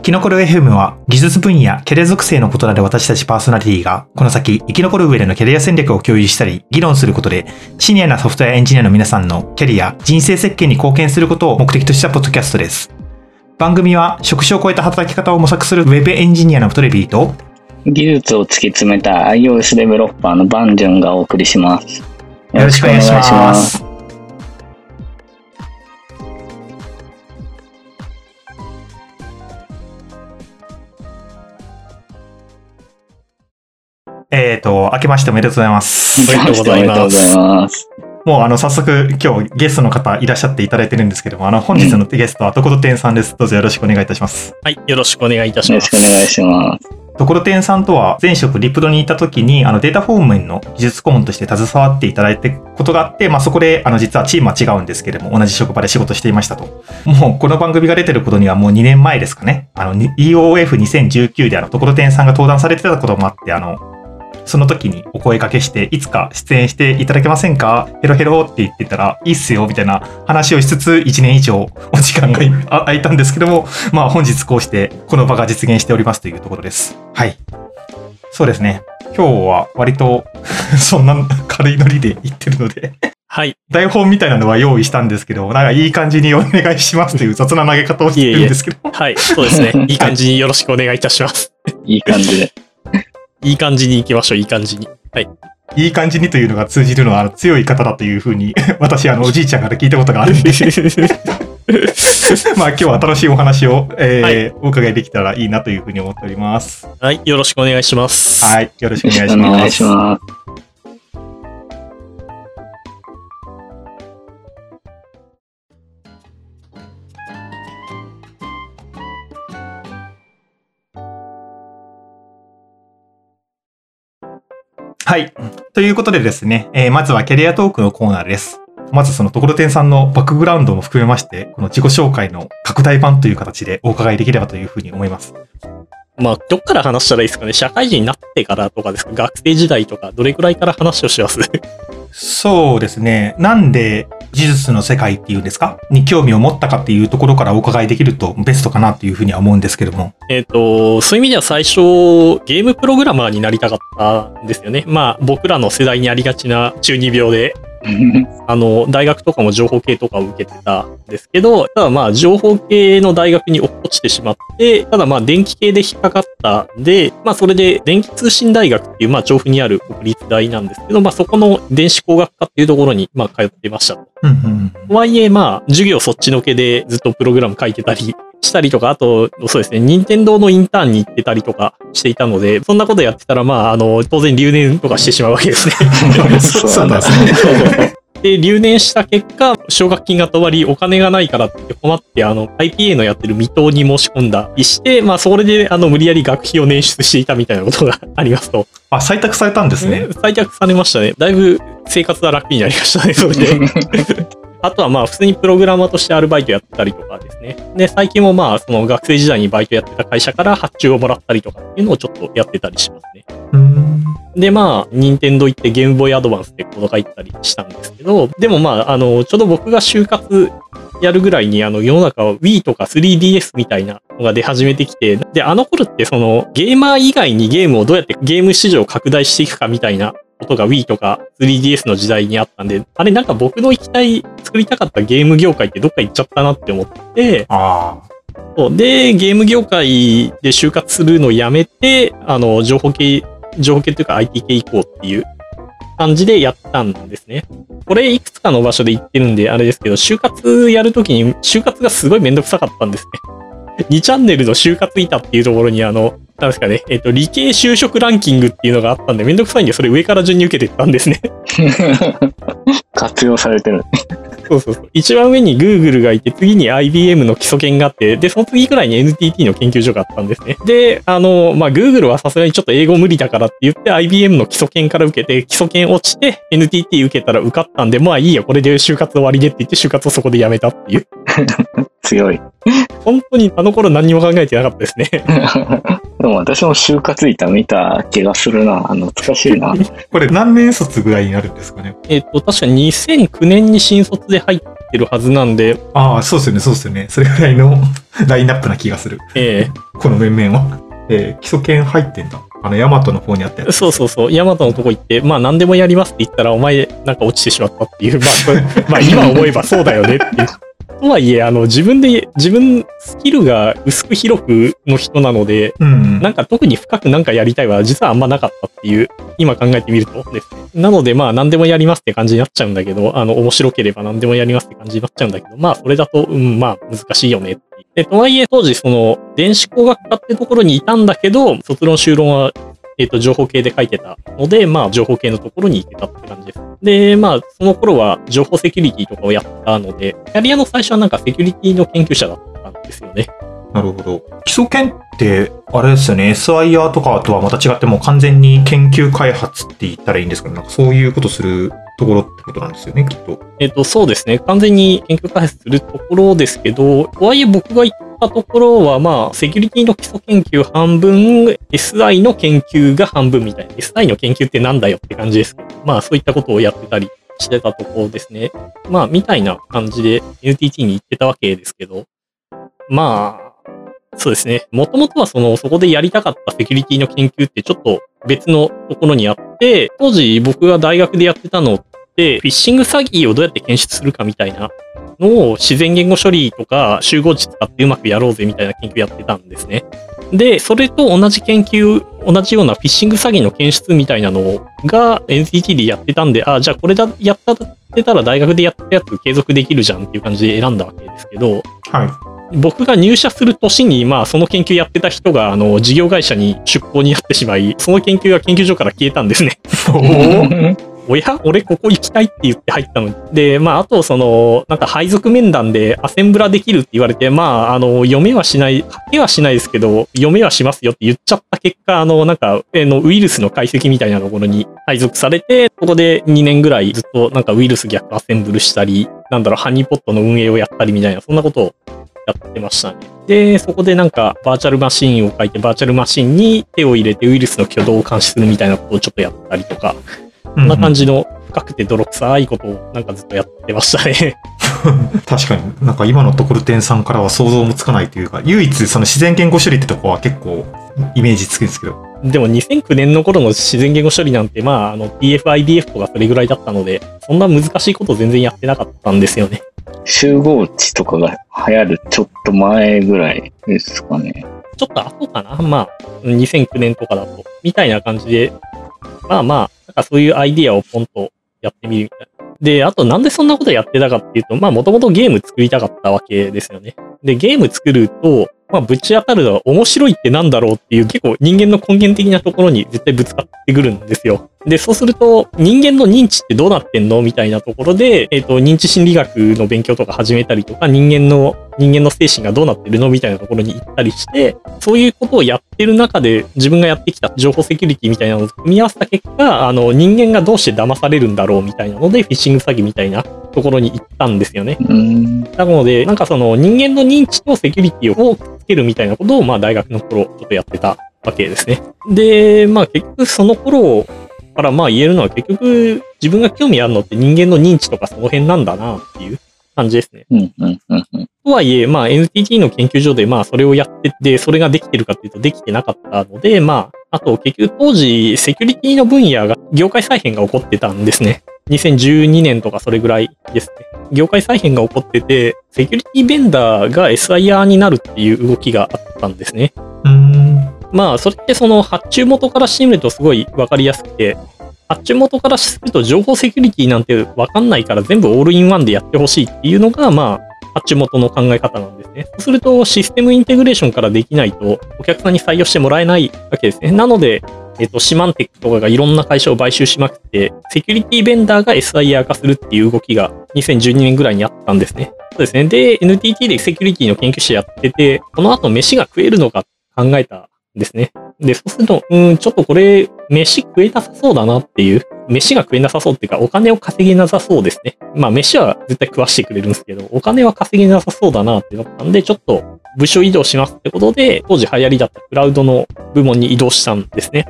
生き残る FM は技術分野、キャリア属性の異なる私たちパーソナリティが、この先生き残る上でのキャリア戦略を共有したり、議論することで、シニアなソフトウェアエンジニアの皆さんのキャリア、人生設計に貢献することを目的としたポッドキャストです。番組は職種を超えた働き方を模索するウェブエンジニアのトレビーと、技術を突き詰めた iOS デベロッパーのバンジュンがお送りします。よろしくお願いします。えっ、と、明けましておめでとうございます。おめでとうございます。もうあの、早速今日ゲストの方いらっしゃっていただいてるんですけども、あの、本日のゲストはところてんさんです。どうぞよろしくお願いいたします。はい、よろしくお願いいたしよろします。くお願いします。ところてんさんとは前職リプロにいた時にあのデータフォームの技術顧問として携わっていただいてことがあって、まあ、そこであの実はチームは違うんですけれども同じ職場で仕事していましたと。もうこの番組が出てることにはもう2年前ですかね。あのに EOF2019 であのところてんさんが登壇されてたこともあってあのその時にお声掛けして、いつか出演していただけませんか？ヘロヘロって言ってたら、いいっすよ、みたいな話をしつつ、1年以上お時間があ空いたんですけども、まあ本日こうして、この場が実現しておりますというところです。はい。そうですね。今日は割と、そんな軽いノリで言ってるので、はい。台本みたいなのは用意したんですけど、なんかいい感じにお願いしますという雑な投げ方をしてるんですけど、はい。そうですね。いい感じによろしくお願いいたします。いい感じで。いい感じに行きましょう、いい感じに。はい。いい感じにというのが通じるのは強い方だというふうに、私、あの、おじいちゃんから聞いたことがあるんで、まあ今日は楽しいお話を、えーお伺いできたらいいなというふうに思っております。はい。よろしくお願いします。はい。よろしくおよろ願いします。しくお願いします。はい。ということでですね、えーまずはキャリアトークのコーナーです。まずそのところてんさんのバックグラウンドも含めまして、この自己紹介の拡大版という形でお伺いできればというふうに思います。まあ、どっから話したらいいですかね。社会人になってからとかですか学生時代とか、どれくらいから話をします？そうですね。なんで技術の世界っていうんですか？に興味を持ったかっていうところからお伺いできるとベストかなというふうには思うんですけども。えっと、そういう意味では最初、ゲームプログラマーになりたかったんですよね。まあ、僕らの世代にありがちな中二病で、あの、大学とかも情報系とかを受けてたんですけど、ただまあ、情報系の大学に落っこちてしまって、ただまあ、電気系で引っかかったんで、まあ、それで電気通信大学っていう、まあ、調布にある国立大なんですけど、まあ、そこの電子工学科っていうところに、まあ、通ってましたと。はいえ、まあ、授業そっちのけでずっとプログラム書いてたりしたりとか、あと、そうですね、任天堂のインターンに行ってたりとかしていたので、そんなことやってたら、まあ、あの、当然留年とかしてしまうわけですね。そうなんですね。で、留年した結果、奨学金が止まり、お金がないからって困って、あの、IPA のやってる未踏に申し込んだりして、まあ、それで、あの、無理やり学費を捻出していたみたいなことがありますと。あ、採択されたんですね。採択されましたね。だいぶ生活は楽になりましたね、それで。あとはまあ普通にプログラマーとしてアルバイトやってたりとかですね。で、最近もまあその学生時代にバイトやってた会社から発注をもらったりとかっていうのをちょっとやってたりしますね。うんで、まあ、任天堂行ってゲームボーイアドバンスでコード書いてたりしたんですけど、でもまあ、あの、ちょうど僕が就活やるぐらいに、あの、世の中は Wii とか 3DS みたいなのが出始めてきて、で、あの頃ってその、ゲーマー以外にゲームをどうやってゲーム市場を拡大していくかみたいなことが Wii とか 3DS の時代にあったんで、あれなんか僕の行きたい、作りたかったゲーム業界ってどっか行っちゃったなって思って、あそう。で、ゲーム業界で就活するのをやめて、あの、情報系、情報系というか IT 系行こうっていう感じでやったんですね。これいくつかの場所で行ってるんで、あれですけど、就活やるときに、就活がすごいめんどくさかったんですね。2チャンネルの就活板っていうところに、あの、なんですかね、えっと、理系就職ランキングっていうのがあったんで、めんどくさいんで、それ上から順に受けてったんですね。活用されてる。そうそうそう。一番上に Google がいて、次に IBM の基礎研があって、で、その次くらいに NTT の研究所があったんですね。で、あの、まあ、Google はさすがにちょっと英語無理だからって言って、IBM の基礎研から受けて、基礎研落ちて、NTT 受けたら受かったんで、まあいいや、これで就活終わりでって言って、就活をそこで辞めたっていう。強い。本当にあの頃何にも考えてなかったですね。でも私も就活板見た気がするな。あ懐かしいな。これ何年卒ぐらいになるんですかね？えっと、確か2009年に新卒で入っってるはずなんで、ああ、そうですよね、そうですよね。それぐらいのラインナップな気がする。えこの面々は。えー基礎研入ってんだ。あの、ヤマトの方にあったやえつ。そうそうそう、ヤマトのとこ行って、まあ何でもやりますって言ったら、お前なんか落ちてしまったっていう、まあこれ、まあ今思えばそうだよねっていう。とはいえ、あの、自分で、自分、スキルが薄く広くの人なので、うんうん。なんか特に深くなんかやりたいは実はあんまなかったっていう、今考えてみるとですね。なのでまあ何でもやりますって感じになっちゃうんだけど、あの面白ければ何でもやりますって感じになっちゃうんだけど、まあそれだと、うん、まあ難しいよねっていう。で、とはいえ当時その電子工学科ってところにいたんだけど、卒論修論はえっ、と、情報系で書いてたので、まあ、情報系のところに行ってたって感じです。で、まあ、その頃は情報セキュリティとかをやったので、キャリアの最初はなんかセキュリティの研究者だったんですよね。なるほど。基礎研って、あれですよね、SIR とかとはまた違ってもう完全に研究開発って言ったらいいんですかね。なんかそういうことするところってことなんですよね、きっと。えっ、と、そうですね。完全に研究開発するところですけど、とはいえ僕が行ったところは、まあ、セキュリティの基礎研究半分、SI の研究が半分みたいな。SI の研究ってなんだよって感じですけど、まあ、そういったことをやってたりしてたところですね。まあ、みたいな感じで NTT に行ってたわけですけど、まあ、そうですね。もともとはその、そこでやりたかったセキュリティの研究ってちょっと別のところにあって、当時僕が大学でやってたのって、フィッシング詐欺をどうやって検出するかみたいなのを自然言語処理とか集合値使ってうまくやろうぜみたいな研究やってたんですね。で、それと同じ研究、同じようなフィッシング詐欺の検出みたいなのが NTT でやってたんで、あ、じゃあこれだ、やったってたら大学でやったやつ継続できるじゃんっていう感じで選んだわけですけど、はい。僕が入社する年に、まあ、その研究やってた人が、あの、事業会社に出向になってしまい、その研究が研究所から消えたんですね。おや？俺ここ行きたいって言って入ったのに。で、まあ、あと、その、なんか配属面談でアセンブラできるって言われて、まあ、あの、読めはしない、書けはしないですけど、読めはしますよって言っちゃった結果、あの、なんか、えの、ウイルスの解析みたいなところに配属されて、ここで2年ぐらいずっと、なんかウイルス逆アセンブルしたり、なんだろう、ハニーポットの運営をやったりみたいな、そんなことをやってましたね。で、そこでなんかバーチャルマシンを書いて、バーチャルマシンに手を入れてウイルスの挙動を監視するみたいなことをちょっとやったりとか、ここんな感じの深くて泥臭いことをなんかずっとやってましたね。確かになんか今のところてんさんからは想像もつかないというか、唯一その自然言語処理ってとこは結構イメージつくんですけど。でも2009年の頃の自然言語処理なんて、まあ、あの TF、IDF とかそれぐらいだったので、そんな難しいこと全然やってなかったんですよね。集合値とかが流行るちょっと前ぐらいですかね。ちょっと後かな？まあ、2009年とかだと。みたいな感じで、まあまあ、なんかそういうアイディアをポンとやってみるみたいな。で、あとなんでそんなことやってたかっていうと、まあもともとゲーム作りたかったわけですよね。で、ゲーム作ると、まあぶち当たるのは面白いってなんだろうっていう結構人間の根源的なところに絶対ぶつかってくるんですよ。で、そうすると人間の認知ってどうなってんのみたいなところで、えっ、と、認知心理学の勉強とか始めたりとか、人間の、人間の精神がどうなってるのみたいなところに行ったりして、そういうことをやってる中で自分がやってきた情報セキュリティみたいなのを組み合わせた結果、あの、人間がどうして騙されるんだろうみたいなので、フィッシング詐欺みたいなところに行ったんですよね。うーん。なので、なんかその人間の認知とセキュリティをくっつけるみたいなことを、まあ大学の頃ちょっとやってたわけですね。で、まあ結局その頃からまあ言えるのは結局自分が興味あるのって人間の認知とかその辺なんだなっていう感じですね。うん、うん、うん、うん。とはいえ、まあ NTT の研究所でまあそれをやってて、それができてるかっていうとできてなかったので、まあ、あと結局当時セキュリティの分野が業界再編が起こってたんですね。2012年とかそれぐらいですね。業界再編が起こってて、セキュリティベンダーが SIR になるっていう動きがあったんですね。うーん。まあ、それってその発注元からしてみるとすごいわかりやすくて、発注元からすると情報セキュリティなんてわかんないから全部オールインワンでやってほしいっていうのが、まあ、発注元の考え方なんですね。そうするとシステムインテグレーションからできないとお客さんに採用してもらえないわけですね。なので、えっと、シマンテックとかがいろんな会社を買収しまくって、セキュリティベンダーが SIR 化するっていう動きが2012年ぐらいにあったんですね。そうですね。で、NTT でセキュリティの研究者やってて、この後飯が食えるのか考えたんですね。で、そうすると、うん、ちょっとこれ、飯食えなさそうだなっていう、飯が食えなさそうっていうか、お金を稼げなさそうですね。まあ、飯は絶対食わしてくれるんですけど、お金は稼げなさそうだなってなったんで、ちょっと部署移動しますってことで、当時流行りだったクラウドの部門に移動したんですね。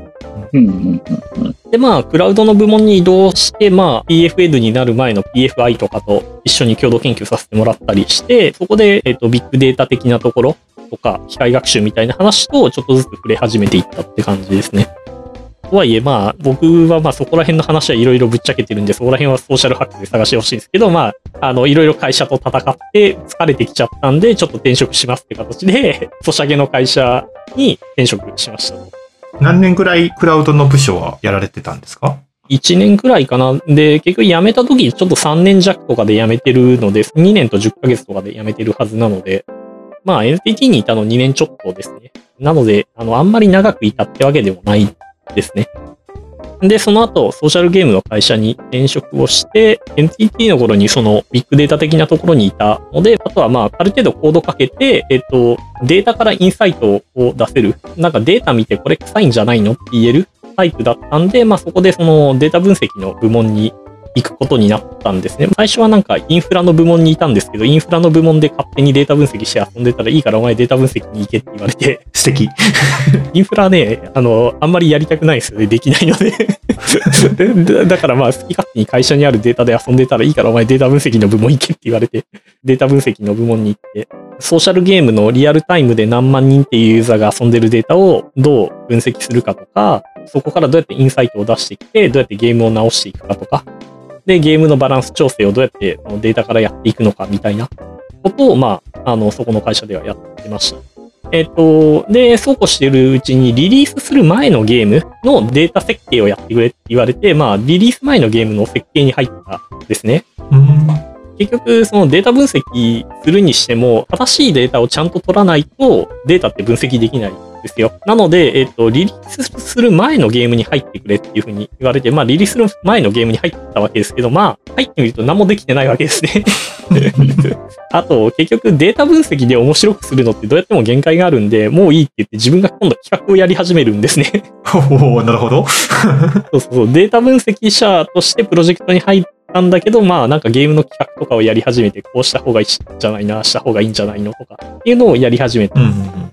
で、まあ、クラウドの部門に移動して、まあ、PFL になる前の PFI とかと一緒に共同研究させてもらったりして、そこで、えっ、と、ビッグデータ的なところとか、機械学習みたいな話と、ちょっとずつ触れ始めていったって感じですね。とはいえ、まあ、僕はまあそこら辺の話はいろいろぶっちゃけてるんで、そこら辺はソーシャルハックで探してほしいんですけど、まあ、あの、いろいろ会社と戦って疲れてきちゃったんで、ちょっと転職しますって形で、ソシャゲの会社に転職しましたと。何年ぐらいクラウドの部署はやられてたんですか？1年くらいかな。で、結局辞めた時、ちょっと3年弱とかで辞めてるので、2年と10ヶ月とかで辞めてるはずなので、まあ NTT にいたの2年ちょっとですね。なので、あの、あんまり長くいたってわけでもないですね。で、その後、ソーシャルゲームの会社に転職をして、NTT の頃にそのビッグデータ的なところにいたので、あとはまあ、ある程度コードかけて、えっと、データからインサイトを出せる。なんかデータ見てこれ臭いんじゃないのって言えるタイプだったんで、まあそこでそのデータ分析の部門に行くことになったんですね。最初はなんかインフラの部門にいたんですけど、インフラの部門で勝手にデータ分析して遊んでたらいいからお前データ分析に行けって言われて、素敵。インフラね、あの、あんまりやりたくないですよね。できないので。だ だからまあ好き勝手に会社にあるデータで遊んでたらいいからお前データ分析の部門行けって言われて、データ分析の部門に行って、ソーシャルゲームのリアルタイムで何万人っていうユーザーが遊んでるデータをどう分析するかとか、そこからどうやってインサイトを出してきて、どうやってゲームを直していくかとか、で、ゲームのバランス調整をどうやってのデータからやっていくのかみたいなことを、まあ、あの、そこの会社ではやってました。えっ、と、で、そうこうしてるうちにリリースする前のゲームのデータ設計をやってくれって言われて、まあ、リリース前のゲームの設計に入ったんですね。うん。結局、そのデータ分析するにしても、正しいデータをちゃんと取らないと、データって分析できないんですよ。なので、えっ、と、リリースする前のゲームに入ってくれっていうふうに言われて、まあ、リリースする前のゲームに入ったわけですけど、まあ、入ってみると何もできてないわけですね。あと、結局データ分析で面白くするのってどうやっても限界があるんで、もういいって言って自分が今度企画をやり始めるんですね。おおなるほど。そうそうそう。データ分析者としてプロジェクトに入ったんだけど、まあなんかゲームの企画とかをやり始めて、こうした方がいいんじゃないな、した方がいいんじゃないのとか、っていうのをやり始めて、うんうんうん。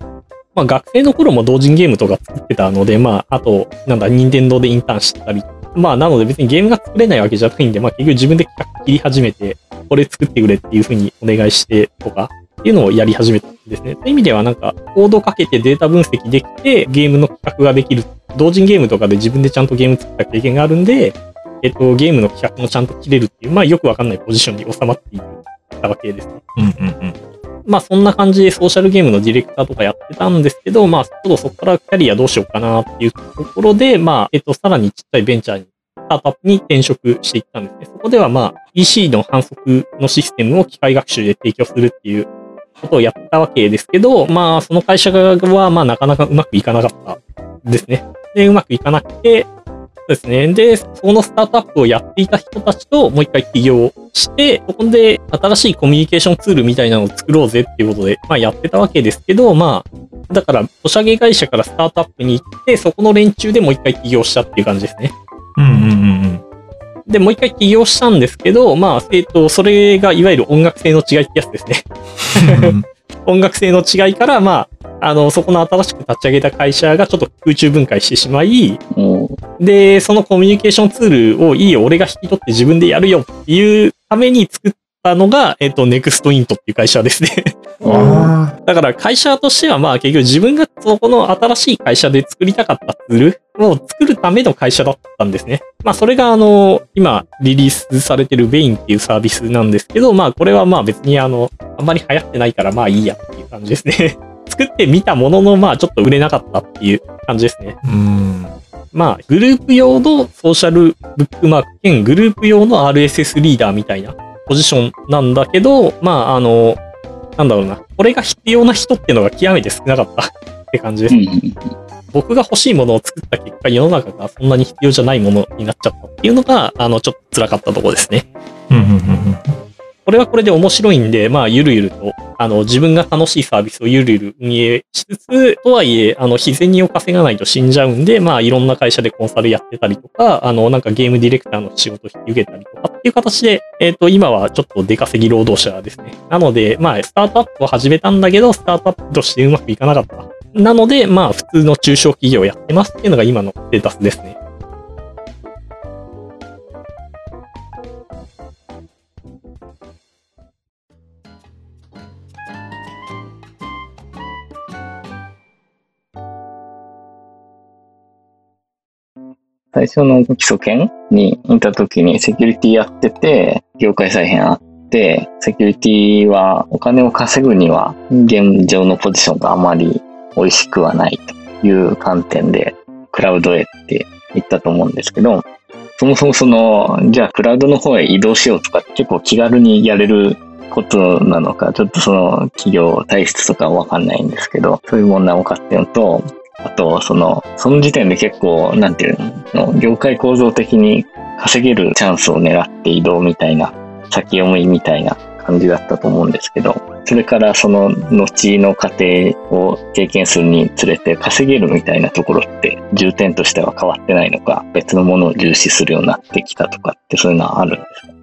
まあ学生の頃も同人ゲームとか作ってたので、まああと、なんだ、任天堂でインターンしてたり、まあなので別にゲームが作れないわけじゃないんで、まあ結局自分で企画切り始めて、これ作ってくれっていうふうにお願いしてとか、っていうのをやり始めたんですね。そういう意味ではなんか、コードかけてデータ分析できて、ゲームの企画ができる。同人ゲームとかで自分でちゃんとゲーム作った経験があるんで、えっと、ゲームの企画もちゃんと切れるっていう、まあよくわかんないポジションに収まっていたわけですね。うんうんうん。まあそんな感じでソーシャルゲームのディレクターとかやってたんですけど、まあちょっとそこからキャリアどうしようかなっていうところで、まあ、えっと、さらにちっちゃいベンチャーに、スタートアップに転職していったんですね。そこではまあ EC の反則のシステムを機械学習で提供するっていうことをやったわけですけど、まあその会社はまあなかなかうまくいかなかったですね。で、うまくいかなくて、ですね。で、そのスタートアップをやっていた人たちともう一回起業して、そこで新しいコミュニケーションツールみたいなのを作ろうぜっていうことで、まあやってたわけですけど、まあ、だから、ソシャゲ会社からスタートアップに行って、そこの連中でもう一回起業したっていう感じですね。うんうんうんで、もう一回起業したんですけど、まあ、えっ、と、それがいわゆる音楽性の違いってやつですね。うん。音楽性の違いから、まあ、あの、そこの新しく立ち上げた会社がちょっと空中分解してしまい、おーで、そのコミュニケーションツールをいいよ、俺が引き取って自分でやるよっていうために作ったのが、えっ、と、ネクストイントっていう会社ですね。あだから会社としてはまあ結局自分がそこの新しい会社で作りたかったツールを作るための会社だったんですね。まあそれがあの、今リリースされてるベインっていうサービスなんですけど、まあこれはまあ別にあの、あんまり流行ってないからまあいいやっていう感じですね。作ってみたもののまあちょっと売れなかったっていう感じですね。ーうん。まあ、グループ用のソーシャルブックマーク兼グループ用の RSS リーダーみたいなポジションなんだけど、まあ、あの、なんだろうな。これが必要な人っていうのが極めて少なかったって感じですう。ん僕が欲しいものを作った結果、世の中がそんなに必要じゃないものになっちゃったっていうのが、あの、ちょっと辛かったところですね。うんうんうんこれはこれで面白いんで、まあ、ゆるゆると、あの、自分が楽しいサービスをゆるゆる運営しつつ、とはいえ、あの、日銭を稼がないと死んじゃうんで、まあ、いろんな会社でコンサルやってたりとか、あの、なんかゲームディレクターの仕事を引き受けたりとかっていう形で、えっ、と、今はちょっと出稼ぎ労働者ですね。なので、まあ、スタートアップを始めたんだけど、スタートアップとしてうまくいかなかった。なので、まあ、普通の中小企業やってますっていうのが今のステータスですね。最初の基礎研にいた時にセキュリティやってて、業界再編あって、セキュリティはお金を稼ぐには現状のポジションがあまり美味しくはないという観点でクラウドへって言ったと思うんですけど、そもそもその、じゃあクラウドの方へ移動しようとか結構気軽にやれることなのか、ちょっとその企業体質とかわかんないんですけど、そういう問題もかっていうのと、あと、その、その時点で結構、なんていうの、業界構造的に稼げるチャンスを狙って移動みたいな、先読みみたいな感じだったと思うんですけど、それからその後の過程を経験するにつれて稼げるみたいなところって重点としては変わってないのか、別のものを重視するようになってきたとかってそういうのはあるんですか？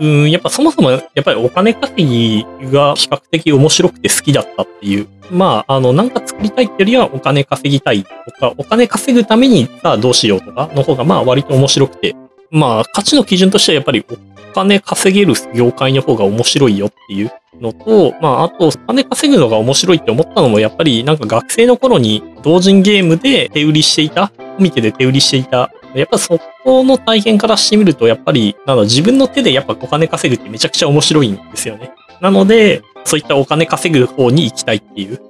うん、やっぱそもそも、やっぱりお金稼ぎが比較的面白くて好きだったっていう。まあ、あの、なんか作りたいってよりはお金稼ぎたいとか、お金稼ぐためにさあどうしようとかの方がまあ割と面白くて。まあ、価値の基準としてはやっぱりお金稼げる業界の方が面白いよっていうのと、まあ、あと、お金稼ぐのが面白いって思ったのも、やっぱりなんか学生の頃に同人ゲームで手売りしていた、コミケで手売りしていたやっぱそこの体験からしてみると、やっぱり、なんだ自分の手でやっぱお金稼ぐってめちゃくちゃ面白いんですよね。なので、そういったお金稼ぐ方に行きたいっていうと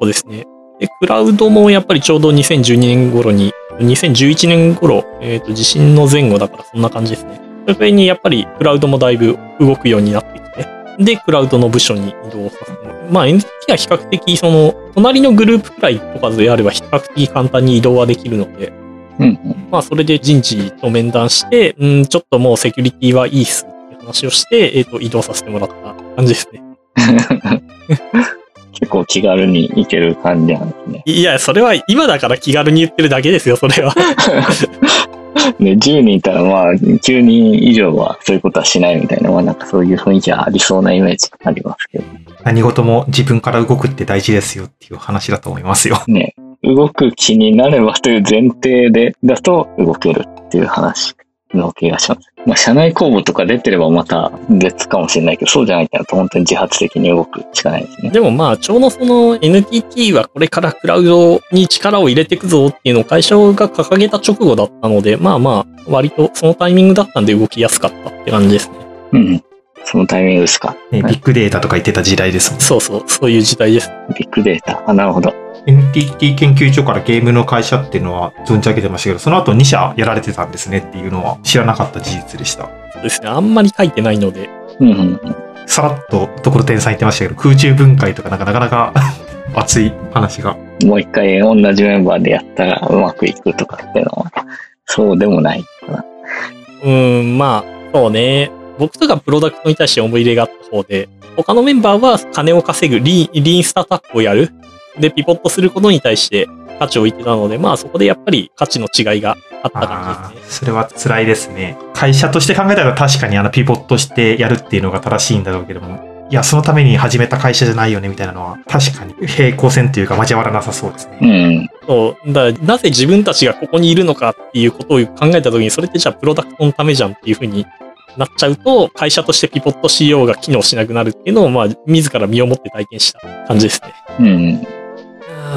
こですね。で、クラウドもやっぱりちょうど2012年頃に、2011年頃、えっ、と、地震の前後だからそんな感じですね。それにやっぱりクラウドもだいぶ動くようになってきて、で、クラウドの部署に移動させてもらうまあ NTT は比較的その、隣のグループくらいとかであれば比較的簡単に移動はできるので、うんうん。まあ、それで人事と面談して、うん、ちょっともうセキュリティはいいっすって話をして、えっ、と、移動させてもらった感じですね。結構気軽に行ける感じなんですね。いや、それは今だから気軽に言ってるだけですよ、それは。ね、10人いたらまあ、9人以上はそういうことはしないみたいな、まあなんかそういう雰囲気はありそうなイメージありますけど。何事も自分から動くって大事ですよっていう話だと思いますよ。ね、動く気になればという前提で、だと動けるっていう話の気がします。まあ、社内公募とか出てればまた別かもしれないけど、そうじゃないってなると本当に自発的に動くしかないですね。でもまあ、ちょうどその NTT はこれからクラウドに力を入れていくぞっていうのを会社が掲げた直後だったので、まあまあ、割とそのタイミングだったんで動きやすかったって感じですね。うん。そのタイミングですか。ね、はいビッグデータとか言ってた時代ですもん。そうそう、そういう時代です。ビッグデータ。あ、なるほど。NTT 研究所からゲームの会社っていうのは存じ上げてましたけど、その後2社やられてたんですねっていうのは知らなかった事実でした。そうですね。あんまり書いてないので、うん。さらっとところてんさん言ってましたけど、空中分解とかなんかなかなか 熱い話が。もう一回同じメンバーでやったらうまくいくとかっていうのは、そうでもないかな。うーん、まあ、そうね。僕とかプロダクトに対して思い入れがあった方で、他のメンバーは金を稼ぐリーン、リーンスタートアップをやる。で、ピボットすることに対して価値を置いてたので、まあそこでやっぱり価値の違いがあったあ感じですね。ーそれは辛いですね。会社として考えたら確かにあのピボットしてやるっていうのが正しいんだろうけども、いや、そのために始めた会社じゃないよねみたいなのは確かに平行線というか交わらなさそうですうね。ん。そう。だから、なぜ自分たちがここにいるのかっていうことを考えたときに、それってじゃあプロダクトのためじゃんっていうふうになっちゃうと、会社としてピボットしようが機能しなくなるっていうのを、まあ、自ら身をもって体験した感じですね。うん。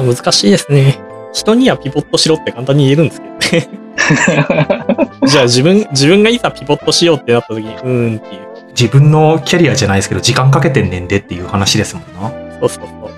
難しいですね。人にはピボットしろって簡単に言えるんですけどね。じゃあ自分、自分がいざピボットしようってなった時に、うーんっていう。自分のキャリアじゃないですけど、時間かけてんねんでっていう話ですもんな。そうそうそう。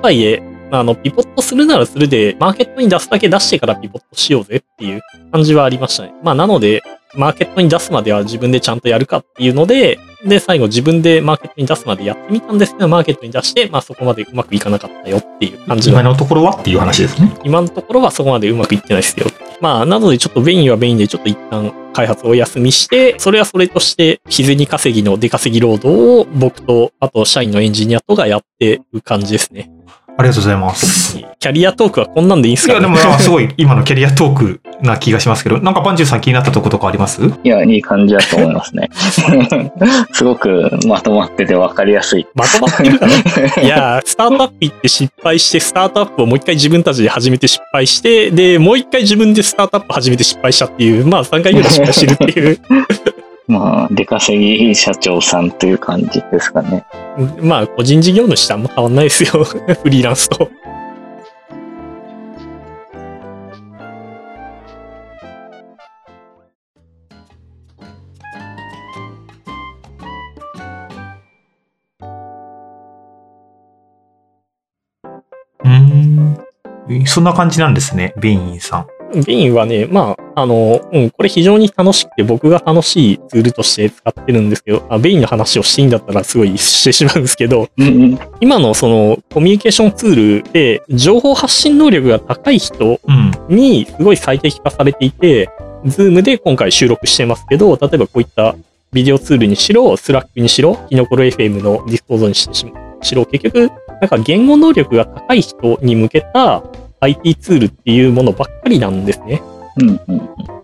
とはいえ、あの、ピボットするならするで、マーケットに出すだけ出してからピボットしようぜっていう感じはありましたね。まあ、なので、マーケットに出すまでは自分でちゃんとやるかっていうので、で、最後自分でマーケットに出すまでやってみたんですけど、マーケットに出して、まあそこまでうまくいかなかったよっていう感じの今のところはっていう話ですね。今のところはそこまでうまくいってないですよ。まあ、なのでちょっとベインはベインでちょっと一旦開発をお休みして、それはそれとして、日銭稼ぎの出稼ぎ労働を僕と、あと社員のエンジニアとがやってる感じですね。ありがとうございます。キャリアトークはこんなんでいいんすいや、かねでも、あすごい、今のキャリアトークな気がしますけど、なんかバンジューさん気になったとことかあります？いや、いい感じだと思いますね。すごくまとまってて分かりやすい。まとまってるかな？いや、スタートアップ行って失敗して、スタートアップをもう一回自分たちで始めて失敗して、で、もう一回自分でスタートアップ始めて失敗したっていう、まあ3回ぐらい失敗してるっていう、まあ、出稼ぎ社長さんという感じですかね。まあ個人事業主とあんま変わんないですよ。フリーランスと。うーん。そんな感じなんですね、ベインさん。ビンはね、まあ、あの、うん、これ非常に楽しくて僕が楽しいツールとして使ってるんですけど、あベインの話をしていいんだったらすごいしてしまうんですけど、うんうん。今のそのコミュニケーションツールで情報発信能力が高い人うん。にすごい最適化されていて、ズームで今回収録してますけど、例えばこういったビデオツールにしろ、スラックにしろ、キノコロ FM のディスコードにししろ、結局、なんか言語能力が高い人に向けた IT ツールっていうものばっかりなんですね。うん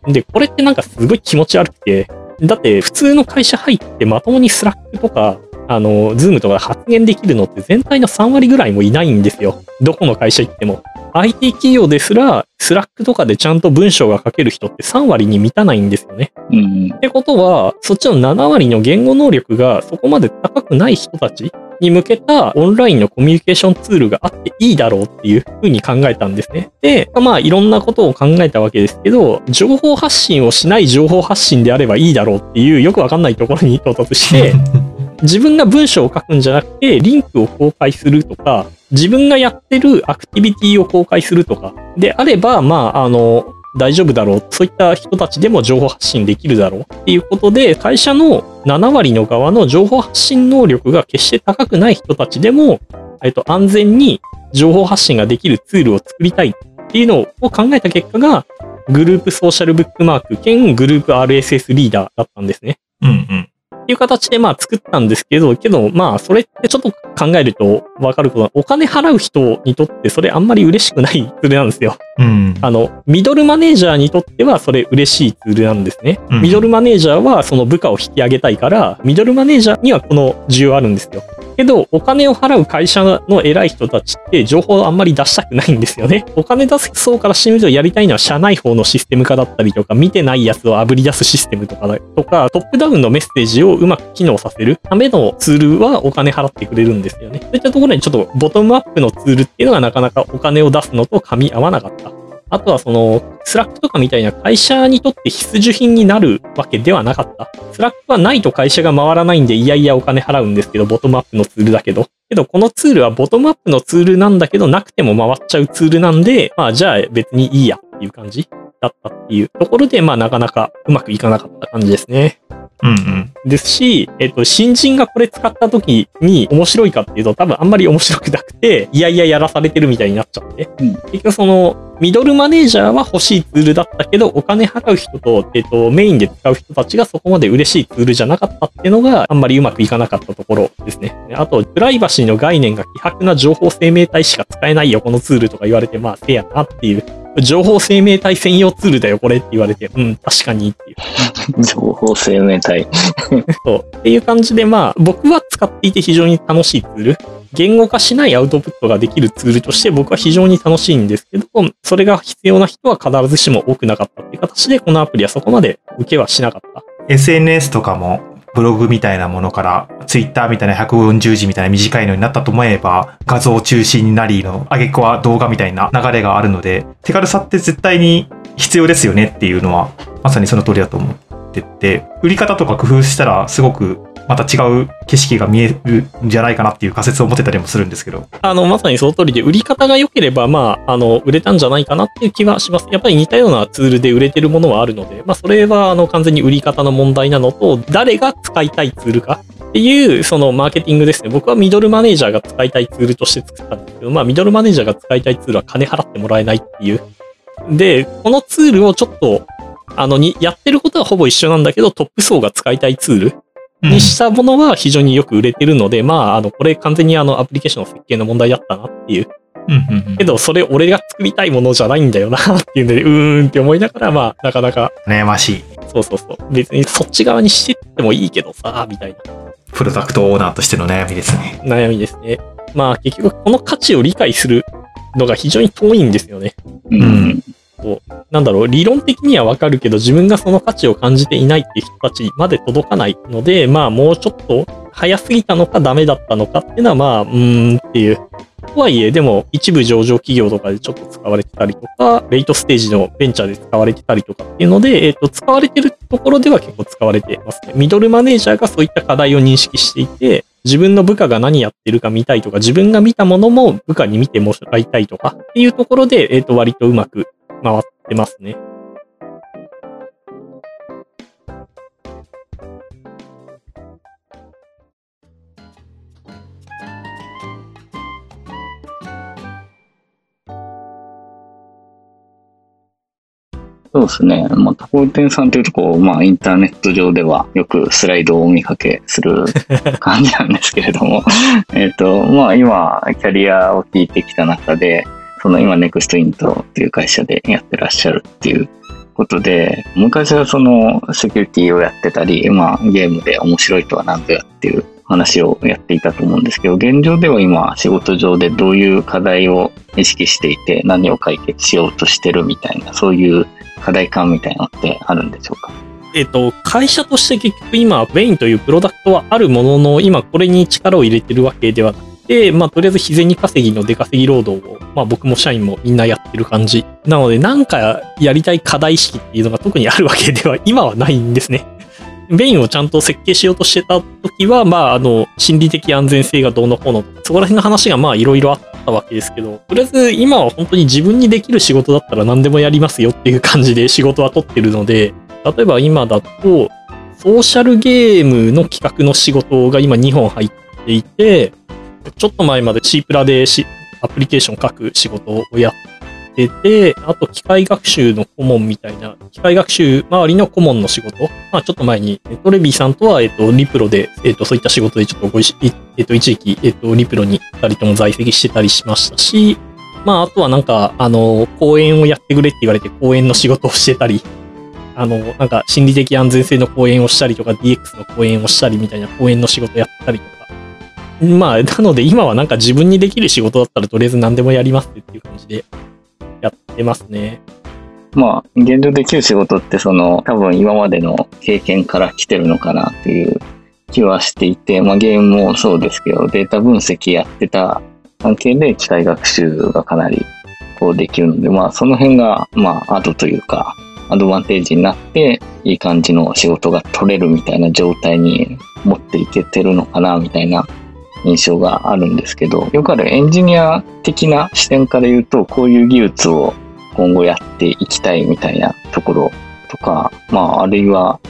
うん。で、これってなんかすごい気持ち悪くて、だって普通の会社入ってまともにスラックとか、あの、ズームとかで発言できるのって全体の3割ぐらいもいないんですよ。どこの会社行っても。IT 企業ですら、スラックとかでちゃんと文章が書ける人って3割に満たないんですよね。うんうん。ってことは、そっちの7割の言語能力がそこまで高くない人たちに向けたオンラインのコミュニケーションツールがあっていいだろうっていうふうに考えたんですね。で、まあいろんなことを考えたわけですけど、情報発信をしない情報発信であればいいだろうっていうよくわかんないところに到達して、自分が文章を書くんじゃなくて、リンクを公開するとか、自分がやってるアクティビティを公開するとか、であれば、まあ、あの、大丈夫だろう。そういった人たちでも情報発信できるだろうっていうことで、会社の7割の側の情報発信能力が決して高くない人たちでも、えっと、安全に情報発信ができるツールを作りたいっていうのを考えた結果が、グループソーシャルブックマーク兼グループ RSS リーダーだったんですね。うんうん。っていう形でまあ作ったんですけど、けどまあそれってちょっと考えるとわかることは、お金払う人にとってそれあんまり嬉しくないツールなんですよ。うん。あの、ミドルマネージャーにとってはそれ嬉しいツールなんですね。うんミドルマネージャーはその部下を引き上げたいから、ミドルマネージャーにはこの需要あるんですよ。けど、お金を払う会社の偉い人たちって情報をあんまり出したくないんですよね。お金出す層からしてみるとやりたいのは社内報のシステム化だったりとか、見てないやつを炙り出すシステムとかだとか、トップダウンのメッセージをうまく機能させるためのツールはお金払ってくれるんですよね。そういったところにちょっとボトムアップのツールっていうのがなかなかお金を出すのと噛み合わなかった。あとはその、スラックとかみたいな会社にとって必需品になるわけではなかった？スラックはないと会社が回らないんで、いやいやお金払うんですけど、ボトムアップのツールだけど。けど、このツールはボトムアップのツールなんだけど、なくても回っちゃうツールなんで、まあ、じゃあ別にいいやっていう感じだったっていうところで、まあ、なかなかうまくいかなかった感じですね。うんうん。ですし、えっと、新人がこれ使った時に面白いかっていうと多分あんまり面白くなくて、いやいややらされてるみたいになっちゃって。うん結局その、ミドルマネージャーは欲しいツールだったけど、お金払う人と、えっと、メインで使う人たちがそこまで嬉しいツールじゃなかったっていうのがあんまりうまくいかなかったところですね。あと、プライバシーの概念が希薄な情報生命体しか使えないよ、このツールとか言われて、まあ、せやなっていう。情報生命体専用ツールだよ、これって言われて、うん、確かにっていう。情報生命体。そう。っていう感じで、まあ、僕は使っていて非常に楽しいツール。言語化しないアウトプットができるツールとして僕は非常に楽しいんですけど、それが必要な人は必ずしも多くなかったっていう形で、このアプリはそこまで受けはしなかった。SNS とかもブログみたいなものからツイッターみたいな140字みたいな短いのになったと思えば画像中心になりの挙句は動画みたいな流れがあるので手軽さって絶対に必要ですよねっていうのはまさにその通りだと思ってて売り方とか工夫したらすごくまた違う景色が見えるんじゃないかなっていう仮説を持てたりもするんですけどあの、まさにその通りで、売り方が良ければ、まあ、あの、売れたんじゃないかなっていう気はします。やっぱり似たようなツールで売れてるものはあるので、まあ、それは、あの、完全に売り方の問題なのと、誰が使いたいツールかっていう、そのマーケティングですね。僕はミドルマネージャーが使いたいツールとして作ったんですけど、まあ、ミドルマネージャーが使いたいツールは金払ってもらえないっていう。で、このツールをちょっと、あの、に、やってることはほぼ一緒なんだけど、トップ層が使いたいツールにしたものは非常によく売れてるので、まあ、あの、これ完全にあの、アプリケーションの設計の問題だったなっていううんうんうんけど、それ俺が作りたいものじゃないんだよなっていうので、うーんって思いながら、まあ、なかなか、悩ましい。そうそうそう。別にそっち側にしてってもいいけどさ、みたいなプロダクトオーナーとしての悩みですね。悩みですね。まあ、結局、この価値を理解するのが非常に遠いんですよね。うん。なんだろう、理論的にはわかるけど、自分がその価値を感じていないっていう人たちまで届かないので、まあ、もうちょっと早すぎたのかダメだったのかっていうのは、まあ、うーんっていう。とはいえ、でも、一部上場企業とかでちょっと使われてたりとか、レイトステージのベンチャーで使われてたりとかっていうので、えっ、と、使われてるところでは結構使われてますね。ミドルマネージャーがそういった課題を認識していて、自分の部下が何やってるか見たいとか、自分が見たものも部下に見てもらいたいとかっていうところで、えっ、と、割とうまく回ってますね。そうですね。まあ、タコ店さんというとこう、まあ、インターネット上ではよくスライドをお見かけする 感じなんですけれども、えっと、まあ、今、キャリアを聞いてきた中で、その今、ネクストイントっていう会社でやってらっしゃるっていうことで、昔はそのセキュリティをやってたり、まあ、ゲームで面白いとは何ぞやっていう話をやっていたと思うんですけど、現状では今、仕事上でどういう課題を意識していて、何を解決しようとしてるみたいな、そういう課題感みたいなのってあるんでしょうか？えっと、会社として結局今、ベインというプロダクトはあるものの、今これに力を入れてるわけではなて、まあ、とりあえず日銭稼ぎの出稼ぎ労働を、まあ、僕も社員もみんなやってる感じ。なので、なんかやりたい課題意識っていうのが特にあるわけでは今はないんですね。ベインをちゃんと設計しようとしてた時は、まあ、あの、心理的安全性がどうのこうの、そこら辺の話がまあ、いろいろあったわけですけど、とりあえず今は本当に自分にできる仕事だったら何でもやりますよっていう感じで仕事は取ってるので、例えば今だと、ソーシャルゲームの企画の仕事が今2本入っていて、ちょっと前まで C プラでしアプリケーション書く仕事をやってて、あと機械学習の顧問みたいな、機械学習周りの顧問の仕事、まあちょっと前に、えっと、レビーさんとは、えっと、リプロで、えっと、そういった仕事でちょっとご一、えっと、一時期、えっと、リプロに二人とも在籍してたりしましたし、まああとはなんか、あの、講演をやってくれって言われて講演の仕事をしてたり、あの、なんか心理的安全性の講演をしたりとか、DX の講演をしたりみたいな講演の仕事やったりとか。まあ、なので今はなんか自分にできる仕事だったらとりあえず何でもやりますっていう感じでやってますね。まあ、現状できる仕事って、その、多分今までの経験から来てるのかなっていう気はしていて、まあゲームもそうですけど、データ分析やってた関係で機械学習がかなりこうできるので、まあその辺が、まあアドというか、アドバンテージになって、いい感じの仕事が取れるみたいな状態に持っていけてるのかな、みたいな印象があるんですけど、よくあるエンジニア的な視点から言うと、こういう技術を今後やっていきたいみたいなところとか、まあ、あるいは、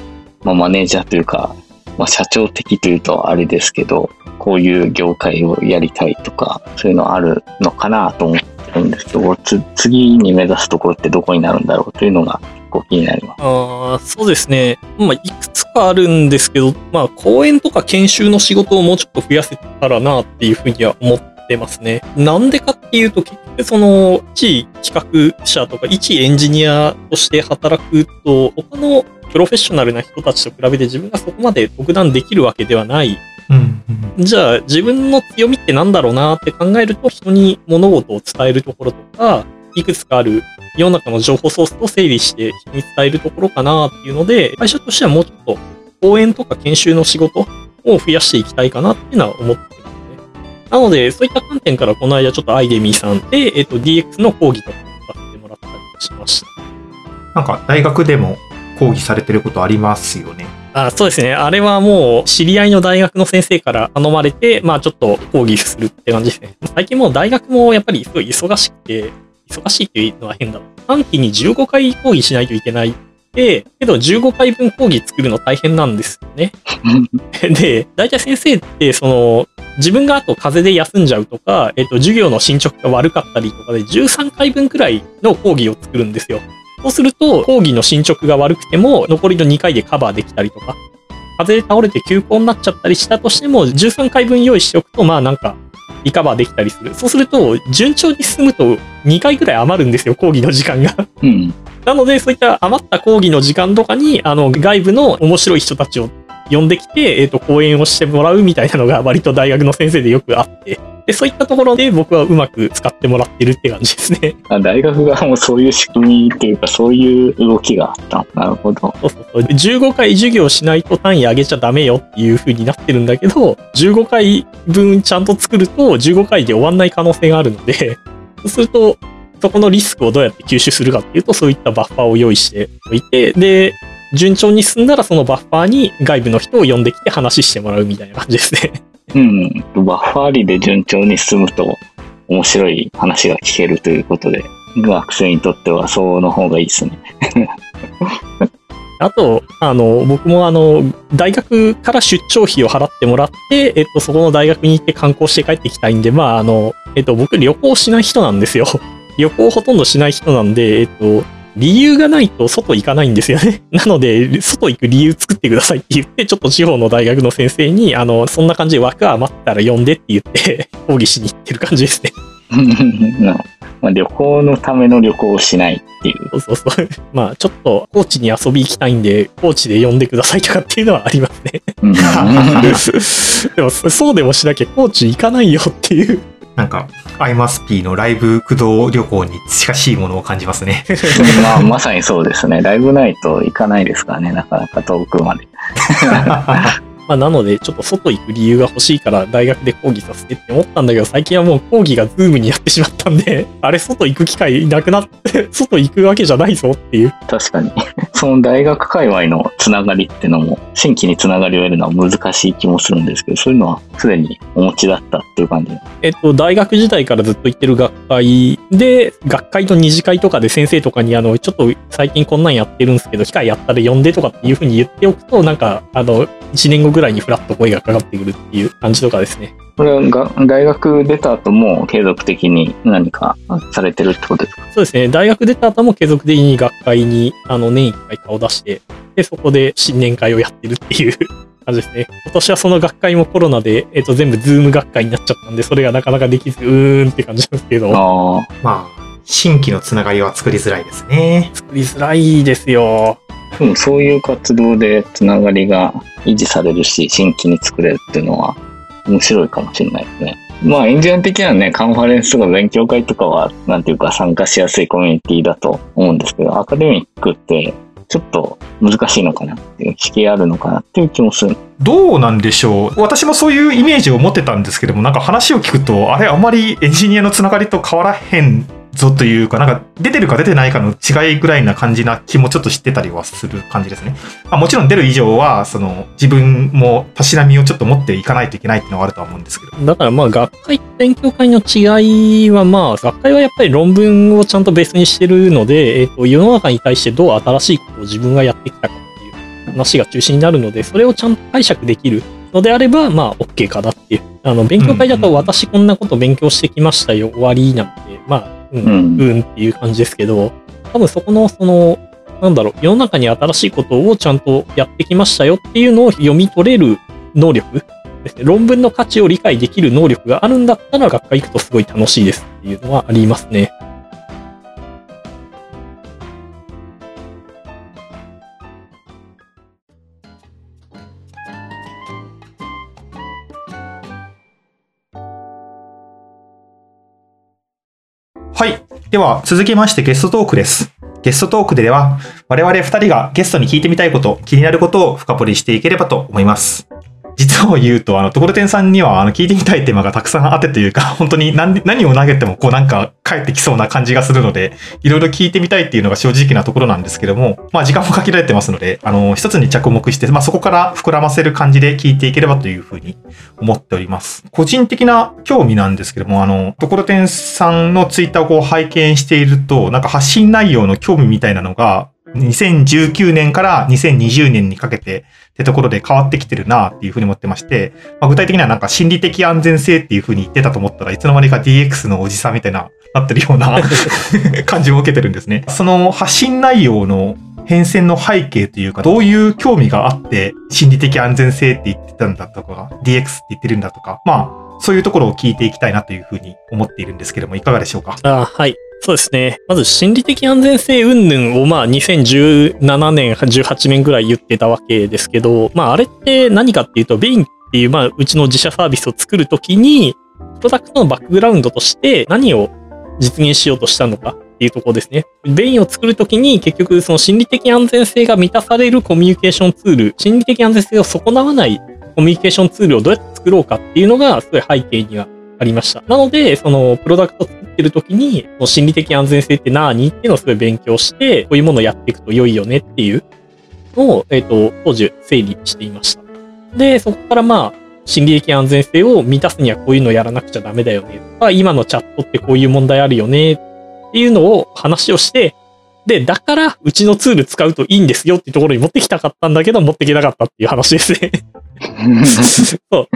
まあ、マネージャーというか、まあ、社長的というとあれですけど、こういう業界をやりたいとか、そういうのあるのかなと思ってるんですけど、次に目指すところってどこになるんだろうというのが構気になります。ああ、そうですね。まあ、いくつかあるんですけど、まあ、講演とか研修の仕事をもうちょっと増やせたらなっていうふうには思ってますね。なんでかっていうと、結局その、一企画者とか一エンジニアとして働くと、他のプロフェッショナルな人たちと比べて自分がそこまで特段できるわけではないうんうんじゃあ自分の強みってなんだろうなって考えると人に物事を伝えるところとか、いくつかある世の中の情報ソースを整理して人に伝えるところかなっていうので、会社としてはもうちょっと講演とか研修の仕事を増やしていきたいかなっていうのは思ってますね。なので、そういった観点からこの間ちょっとアイデミーさんで、えっ、と DX の講義とかをさせてもらったりしました。なんか大学でも講義されてることありますよね。あそうですね。あれはもう、知り合いの大学の先生から頼まれて、まあちょっと講義するって感じですね。最近もう大学もやっぱりすごい忙しくて、忙しいっていうのは変だな。短期に15回講義しないといけないで、けど15回分講義作るの大変なんですよね。で、大体先生って、その、自分があと風邪で休んじゃうとか、えっと、授業の進捗が悪かったりとかで13回分くらいの講義を作るんですよ。そうすると、講義の進捗が悪くても、残りの2回でカバーできたりとか、風で倒れて休校になっちゃったりしたとしても、13回分用意しておくと、まあなんか、リカバーできたりする。そうすると、順調に進むと2回ぐらい余るんですよ、講義の時間が。うん。なので、そういった余った講義の時間とかに、あの、外部の面白い人たちを呼んできて、えっ、と、講演をしてもらうみたいなのが 割と大学の先生でよくあって、で、そういったところで僕はうまく使ってもらってるって感じですね。あ大学側もそういう仕組みっていうか、そういう動きがあった。なるほど。そうそうそう。15回授業しないと単位上げちゃダメよっていう風になってるんだけど、15回分ちゃんと作ると15回で終わんない可能性があるので、そうすると、そこのリスクをどうやって吸収するかっていうと、そういったバッファーを用意しておいて、で、順調に進んだらそのバッファーに外部の人を呼んできて話してもらうみたいな感じですね。うん。バッファーリで順調に進むと、面白い話が聞けるということで、学生にとってはそうの方がいいですね。あと、あの、僕もあの、大学から出張費を払ってもらって、えっと、そこの大学に行って観光して帰ってきたいんで、まあ、あの、えっと、僕旅行しない人なんですよ。旅行ほとんどしない人なんで、えっと、理由がないと外行かないんですよね。なので、外行く理由作ってくださいって言って、ちょっと地方の大学の先生に、あの、そんな感じで枠余ったら呼んでって言って、講義しに行ってる感じですね。なまあ、旅行のための旅行をしないっていう。そうそうそう。まあ、ちょっと、高知に遊び行きたいんで、高知で呼んでくださいとかっていうのはありますね。うんでも、そそうでもしなきゃ高知行かないよっていう。なんか、アイマス P のライブ駆動旅行に近しいものを感じますね。まあ、まさにそうですね。ライブないと行かないですからね。なかなか遠くまで。まあ、なので、ちょっと外行く理由が欲しいから、大学で講義させてって思ったんだけど、最近はもう講義がズームになってしまったんで、あれ、外行く機会なくなって、外行くわけじゃないぞっていう。確かに。その大学界隈のつながりってのも、新規につながりを得るのは難しい気もするんですけど、そういうのはすでにお持ちだったっていう感じ。えっと、大学時代からずっと行ってる学会で、学会の二次会とかで先生とかに、あの、ちょっと最近こんなんやってるんですけど、機会やったら呼んでとかっていうふうに言っておくと、なんか、あの、1年後ぐらいにフラッと声がかかってくるっていう感じとかですね。これはが大学出た後も継続的に何かされてるってことですか？そうですね。大学出た後も継続的に学会に、あの、年一回顔出して、で、そこで新年会をやってるっていう感じですね。今年はその学会もコロナで、えっと、全部ズーム学会になっちゃったんで、それがなかなかできず、うーんって感じなんですけど、ああ。まあ、新規のつながりは作りづらいですね。作りづらいですよ。でもそういう活動でつながりが維持されるし、新規に作れるっていうのは面白いかもしれないですね。まあ、エンジニア的にはね、カンファレンスとか勉強会とかは、なんていうか参加しやすいコミュニティだと思うんですけど、アカデミックってちょっと難しいのかなっていう、敷居あるのかなっていう気もする。どうなんでしょう？私もそういうイメージを持ってたんですけども、なんか話を聞くと、あれ、あんまりエンジニアのつながりと変わらへんぞというか、なんか出てるか出てないかの違いぐらいな感じな気もちょっと知ってたりはする感じですね。まあ、もちろん出る以上は、その自分もたしなみをちょっと持っていかないといけないっていうのはあるとは思うんですけど。だからまあ学会と勉強会の違いはまあ学会はやっぱり論文をちゃんとベースにしてるので、えっと世の中に対してどう新しいことを自分がやってきたかっていう話が中心になるので、それをちゃんと解釈できるのであればまあ OK かなっていう。あの勉強会だと私こんなこと勉強してきましたよ、終わりなんて、まあ、うん、うんっていう感じですけど、多分そこのその、なんだろう、世の中に新しいことをちゃんとやってきましたよっていうのを読み取れる能力ですね。論文の価値を理解できる能力があるんだったら学会行くとすごい楽しいですっていうのはありますね。はい。では、続きましてゲストトークです。ゲストトークでは、我々二人がゲストに聞いてみたいこと、気になることを深掘りしていければと思います。実を言うと、あの、ところてんさんには、あの、聞いてみたいテーマがたくさんあってというか、本当に何何を投げても、こうなんか返ってきそうな感じがするので、いろいろ聞いてみたいっていうのが正直なところなんですけども、まあ時間も限られてますので、あの、一つに着目して、まあそこから膨らませる感じで聞いていければというふうに思っております。個人的な興味なんですけども、あの、ところてんさんのツイッターをこう拝見していると、なんか発信内容の興味みたいなのが、2019年から2020年にかけてってところで変わってきてるなっていうふうに思ってまして、まあ、具体的にはなんか心理的安全性っていうふうに言ってたと思ったらいつの間にか DX のおじさんみたいななってるような 感じを受けてるんですね。その発信内容の変遷の背景というか、どういう興味があって、心理的安全性って言ってたんだとか、DX って言ってるんだとか、まあ、そういうところを聞いていきたいなというふうに思っているんですけども、いかがでしょうか？あはい。そうですね。まず心理的安全性云々をまあ2017年、18年ぐらい言ってたわけですけど、まああれって何かっていうと、ベインっていうまあうちの自社サービスを作るときに、プロダクトのバックグラウンドとして何を実現しようとしたのかっていうところですね。ベインを作るときに結局その心理的安全性が満たされるコミュニケーションツール、心理的安全性を損なわないコミュニケーションツールをどうやって作ろうかっていうのがすごい背景にはありました。なので、そのプロダクトを作ってるときに、心理的安全性って何っていうのをすごい勉強して、こういうものをやっていくと良いよねっていうのを、えっ、ー、と、当時整理していました。で、そこからまあ、心理的安全性を満たすにはこういうのやらなくちゃダメだよね。とか、今のチャットってこういう問題あるよね。っていうのを話をして、で、だから、うちのツール使うといいんですよっていうところに持ってきたかったんだけど、持ってきなかったっていう話ですね そう。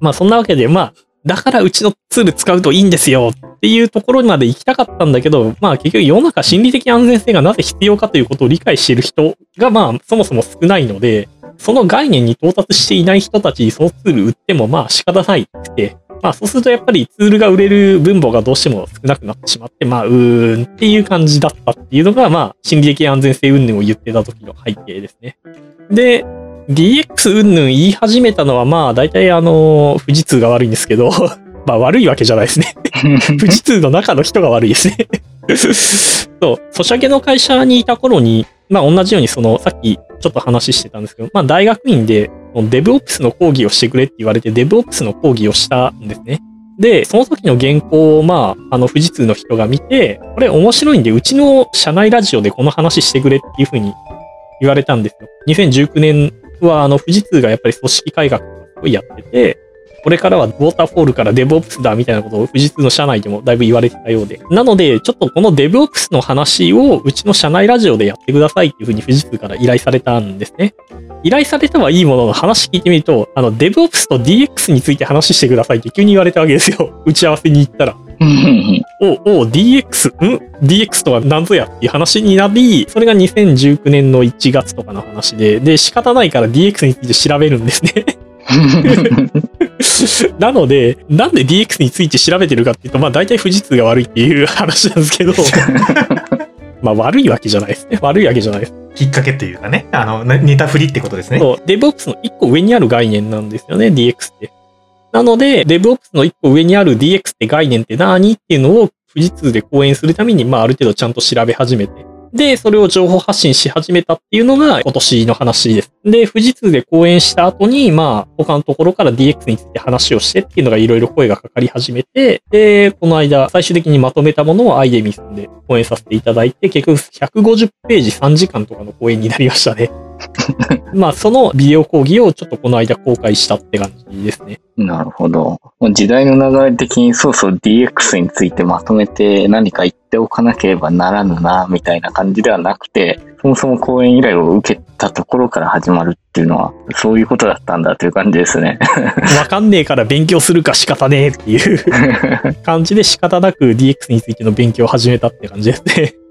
まあ、そんなわけで、まあ、だからうちのツール使うといいんですよっていうところまで行きたかったんだけど、まあ結局世の中心理的安全性がなぜ必要かということを理解している人がまあそもそも少ないので、その概念に到達していない人たちにそのツール売ってもまあ仕方ないくて、まあそうするとやっぱりツールが売れる分母がどうしても少なくなってしまって、まあうーんっていう感じだったっていうのがまあ心理的安全性云々を言ってた時の背景ですね。で、DX 云々言い始めたのはまあ大体あの富士通が悪いんですけど まあ悪いわけじゃないですね 富士通の中の人が悪いですね そう、ソシャゲの会社にいた頃に、まあ同じようにその、さっきちょっと話してたんですけど、まあ大学院でデブオプスの講義をしてくれって言われて、デブオプスの講義をしたんですね。で、その時の原稿を、まあ、あの、富士通の人が見て、これ面白いんで、うちの社内ラジオでこの話してくれっていうふうに言われたんですよ。2019年は、あの、富士通がやっぱり組織改革をやってて、これからはウォーターフォールからデブオプスだみたいなことを富士通の社内でもだいぶ言われてたようで。なので、ちょっとこのデブオプスの話をうちの社内ラジオでやってくださいっていうふうに富士通から依頼されたんですね。依頼されたはいいものの話聞いてみると、あの、デブオプスと DX について話してくださいって急に言われたわけですよ。打ち合わせに行ったら。お、お、DX、ん ?DX とは何ぞやっていう話になり、それが2019年の1月とかの話で、で、仕方ないから DX について調べるんですね なので、なんで DX について調べてるかっていうと、まあ大体富士通が悪いっていう話なんですけど、まあ悪いわけじゃないですね。悪いわけじゃないです。きっかけというかね、あの、ネタ振りってことですね。そう、DevOps の一個上にある概念なんですよね、DX って。なので、DevOps の一個上にある DX って概念って何っていうのを富士通で講演するために、まあある程度ちゃんと調べ始めて、で、それを情報発信し始めたっていうのが今年の話です。で、富士通で講演した後に、まあ、他のところから DX について話をしてっていうのがいろいろ声がかかり始めて、で、この間、最終的にまとめたものをアイデミスで講演させていただいて、結局150ページ3時間とかの講演になりましたね。まあ、そのビデオ講義をちょっとこの間公開したって感じですね。なるほど。時代の流れ的にそうそう DX についてまとめて何か言っておかなければならぬな、みたいな感じではなくて、そもそも講演依頼を受けたところから始まるっていうのは、そういうことだったんだという感じですね。わかんねえから勉強するか仕方ねえっていう 感じで仕方なく DX についての勉強を始めたって感じですね。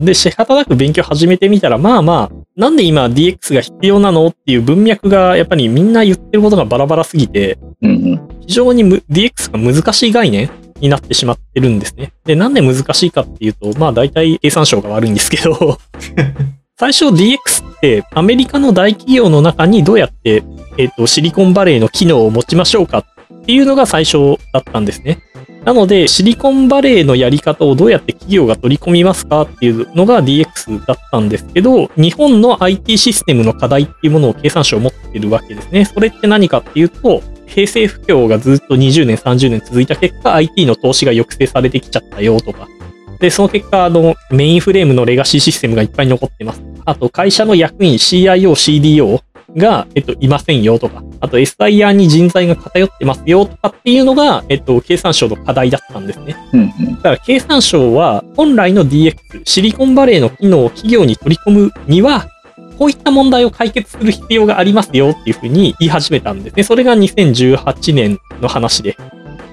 で、仕方なく勉強始めてみたら、まあまあ、なんで今 DX が必要なのっていう文脈が、やっぱりみんな言ってることがバラバラすぎて、非常に DX が難しい概念になってしまってるんですね。で、なんで難しいかっていうと、まあ大体経産省が悪いんですけど 最初 DX ってアメリカの大企業の中にどうやって、えっ、ー、と、シリコンバレーの機能を持ちましょうかっていうのが最初だったんですね。なので、シリコンバレーのやり方をどうやって企業が取り込みますかっていうのが DX だったんですけど、日本の IT システムの課題っていうものを経産省持ってるわけですね。それって何かっていうと、平成不況がずっと20年、30年続いた結果、IT の投資が抑制されてきちゃったよとか。で、その結果、あの、メインフレームのレガシーシステムがいっぱい残ってます。あと、会社の役員、CIO、CDO が、えっと、いませんよとか、あと SIR に人材が偏ってますよとかっていうのが、えっと、経産省の課題だったんですね。うんうん、だから経産省は本来の DX、シリコンバレーの機能を企業に取り込むには、こういった問題を解決する必要がありますよっていうふうに言い始めたんですね。それが2018年の話で、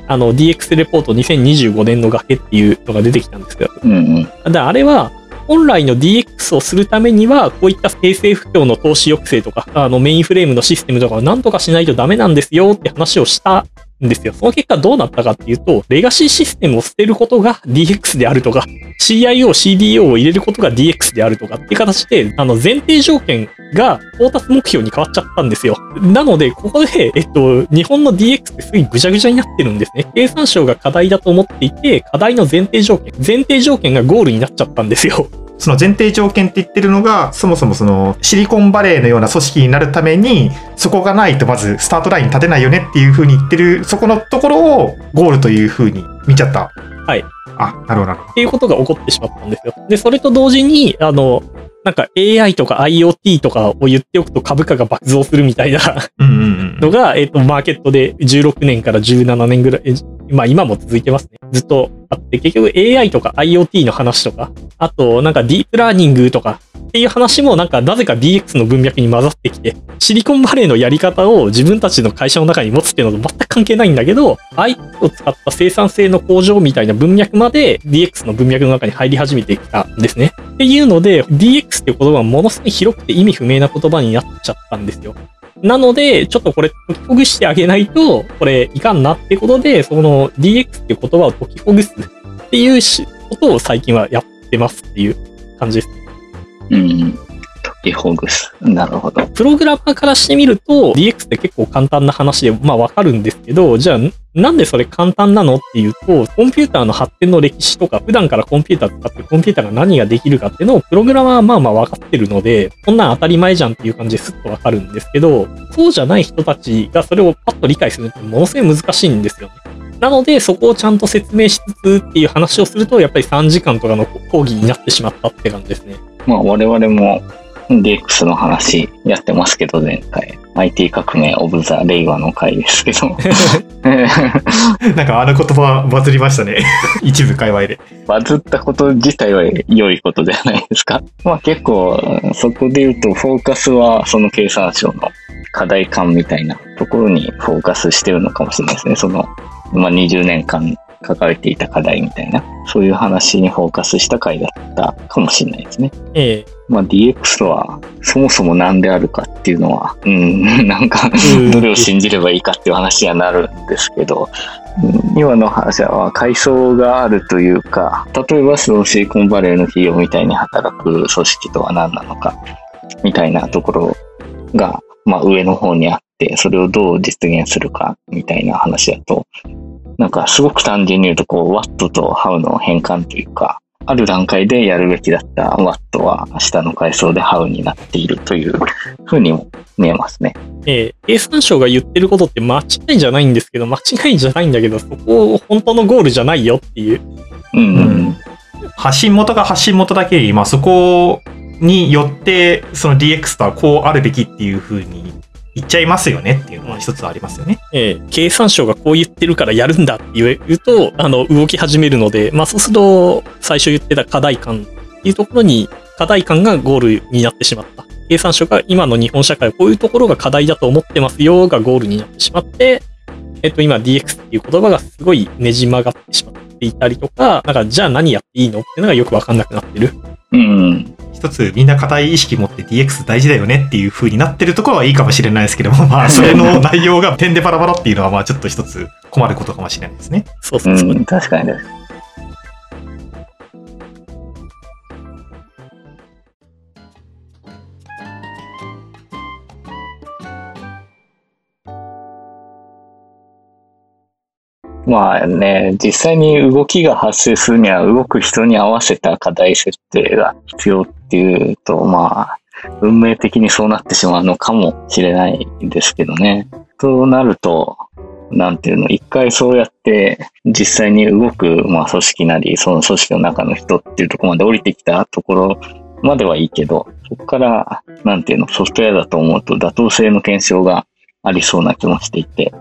あの DX レポート2025年の崖っていうのが出てきたんですけど、うんうん。だからあれは、本来の DX をするためには、こういった生成不況の投資抑制とか、あのメインフレームのシステムとかを何とかしないとダメなんですよって話をしたんですよ。その結果どうなったかっていうと、レガシーシステムを捨てることが DX であるとか、CIO、CDO を入れることが DX であるとかっていう形で、あの前提条件が到達目標に変わっちゃったんですよ。なので、ここで、えっと、日本の DX ってすごいぐちゃぐちゃになってるんですね。経産省が課題だと思っていて、課題の前提条件、前提条件がゴールになっちゃったんですよ。その前提条件って言ってるのが、そもそもそのシリコンバレーのような組織になるために、そこがないとまずスタートライン立てないよねっていうふうに言ってる、そこのところをゴールというふうに見ちゃった。はい。あ、なるほどなるほど。っていうことが起こってしまったんですよ。で、それと同時に、あの、なんか AI とか IoT とかを言っておくと株価が爆増するみたいな。のが、えっ、と、マーケットで16年から17年ぐらい、えまあ今も続いてますね。ずっとあって、結局 AI とか IoT の話とか、あとなんかディープラーニングとかっていう話もなんかなぜか DX の文脈に混ざってきて、シリコンバレーのやり方を自分たちの会社の中に持つっていうのと全く関係ないんだけど、IT を使った生産性の向上みたいな文脈まで DX の文脈の中に入り始めてきたんですね。っていうので、DX っていう言葉はものすごい広くて意味不明な言葉になっちゃったんですよ。なので、ちょっとこれ解きほぐしてあげないと、これいかんなってことで、その DX っていう言葉を解きほぐすっていうことを最近はやってますっていう感じです。うん。解きほぐす。なるほど。プログラマーからしてみると、DX って結構簡単な話で、まあわかるんですけど、じゃあ、なんでそれ簡単なのっていうと、コンピューターの発展の歴史とか、普段からコンピューター使ってコンピューターが何ができるかっていうのを、プログラマーはまあまあ分かってるので、こんなん当たり前じゃんっていう感じですっとわかるんですけど、そうじゃない人たちがそれをパッと理解するってものすごい難しいんですよね。なので、そこをちゃんと説明しつつっていう話をすると、やっぱり3時間とかの講義になってしまったって感じですね。まあ我々も DX の話やってますけど、前回。IT 革命オブザ・令和の回ですけど。なんかあの言葉バズりましたね。一部界隈で。バズったこと自体は良いことではないですか。まあ結構、そこで言うと、フォーカスはその経産省の課題感みたいなところにフォーカスしてるのかもしれないですね。その、まあ20年間抱えていた課題みたいな、そういう話にフォーカスした回だったかもしれないですね。ええまあ DX とはそもそも何であるかっていうのは、うん、なんかうんどれを信じればいいかっていう話にはなるんですけど、うん今の話は階層があるというか、例えばそのシリコンバレーの企業みたいに働く組織とは何なのか、みたいなところが、まあ上の方にあって、それをどう実現するかみたいな話だと、なんかすごく単純に言うと、こう、What と How の変換というか、ある段階でやるべきだった What は下の階層で How になっているというふうにも見えますね。ええ経産省が言ってることって間違いじゃないんですけど、間違いじゃないんだけど、そこ本当のゴールじゃないよっていう。うんうん。発信元が発信元だけに、まあそこによって、その DX とはこうあるべきっていうふうに言っちゃいますよねっていうのは一つありますよね。ええ経産省がこう言ってるからやるんだって言うと、あの、動き始めるので、まあそうすると、最初言ってた課題感っていうところに、課題感がゴールになってしまった。経産省が今の日本社会はこういうところが課題だと思ってますよがゴールになってしまって、えっと、今 DX っていう言葉がすごいねじ曲がってしまっていたりとか、なんかじゃあ何やっていいのっていうのがよくわかんなくなってる。うんうん。一つみんな固い意識持って DX 大事だよねっていう風になってるところはいいかもしれないですけども、まあ それの内容が点でバラバラっていうのはまあちょっと一つ困ることかもしれないですね。そうそうそう。うん、確かにまあね、実際に動きが発生するには動く人に合わせた課題設定が必要っていうと、まあ、運命的にそうなってしまうのかもしれないんですけどね。となると、なんていうの、一回そうやって実際に動く、まあ、組織なり、その組織の中の人っていうところまで降りてきたところまではいいけど、そこから、なんていうの、ソフトウェアだと思うと妥当性の検証がありそうな気もしていて、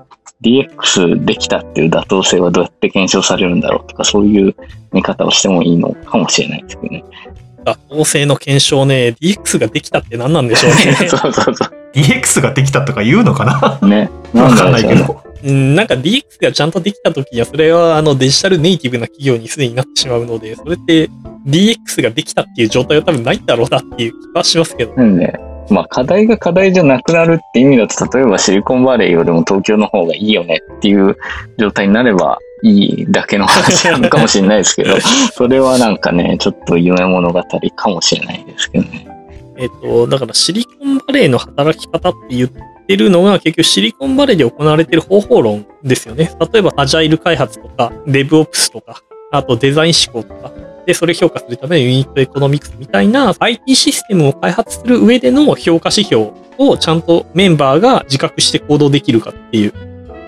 DX できたっていう妥当性はどうやって検証されるんだろうとか、そういう見方をしてもいいのかもしれないですけどね。妥当性の検証ね、DX ができたって何なんでしょうね。そうそうそ DX ができたとか言うのかな？う。ね。わかんないけど。うんなんか DX がちゃんとできた時には、それはあのデジタルネイティブな企業にすでになってしまうので、それって DX ができたっていう状態は多分ないんだろうなっていう気はしますけど。なんで、まあ課題が課題じゃなくなるって意味だと、例えばシリコンバレーよりも東京の方がいいよねっていう状態になればいいだけの話なのかもしれないですけど、それはなんかね、ちょっと夢物語かもしれないですけどね。えっと、だからシリコンバレーの働き方って言ってるのが結局シリコンバレーで行われてる方法論ですよね。例えばアジャイル開発とか、デブオプスとか、あとデザイン思考とか、で、それ評価するためのユニットエコノミクスみたいな IT システムを開発する上での評価指標をちゃんとメンバーが自覚して行動できるかっていう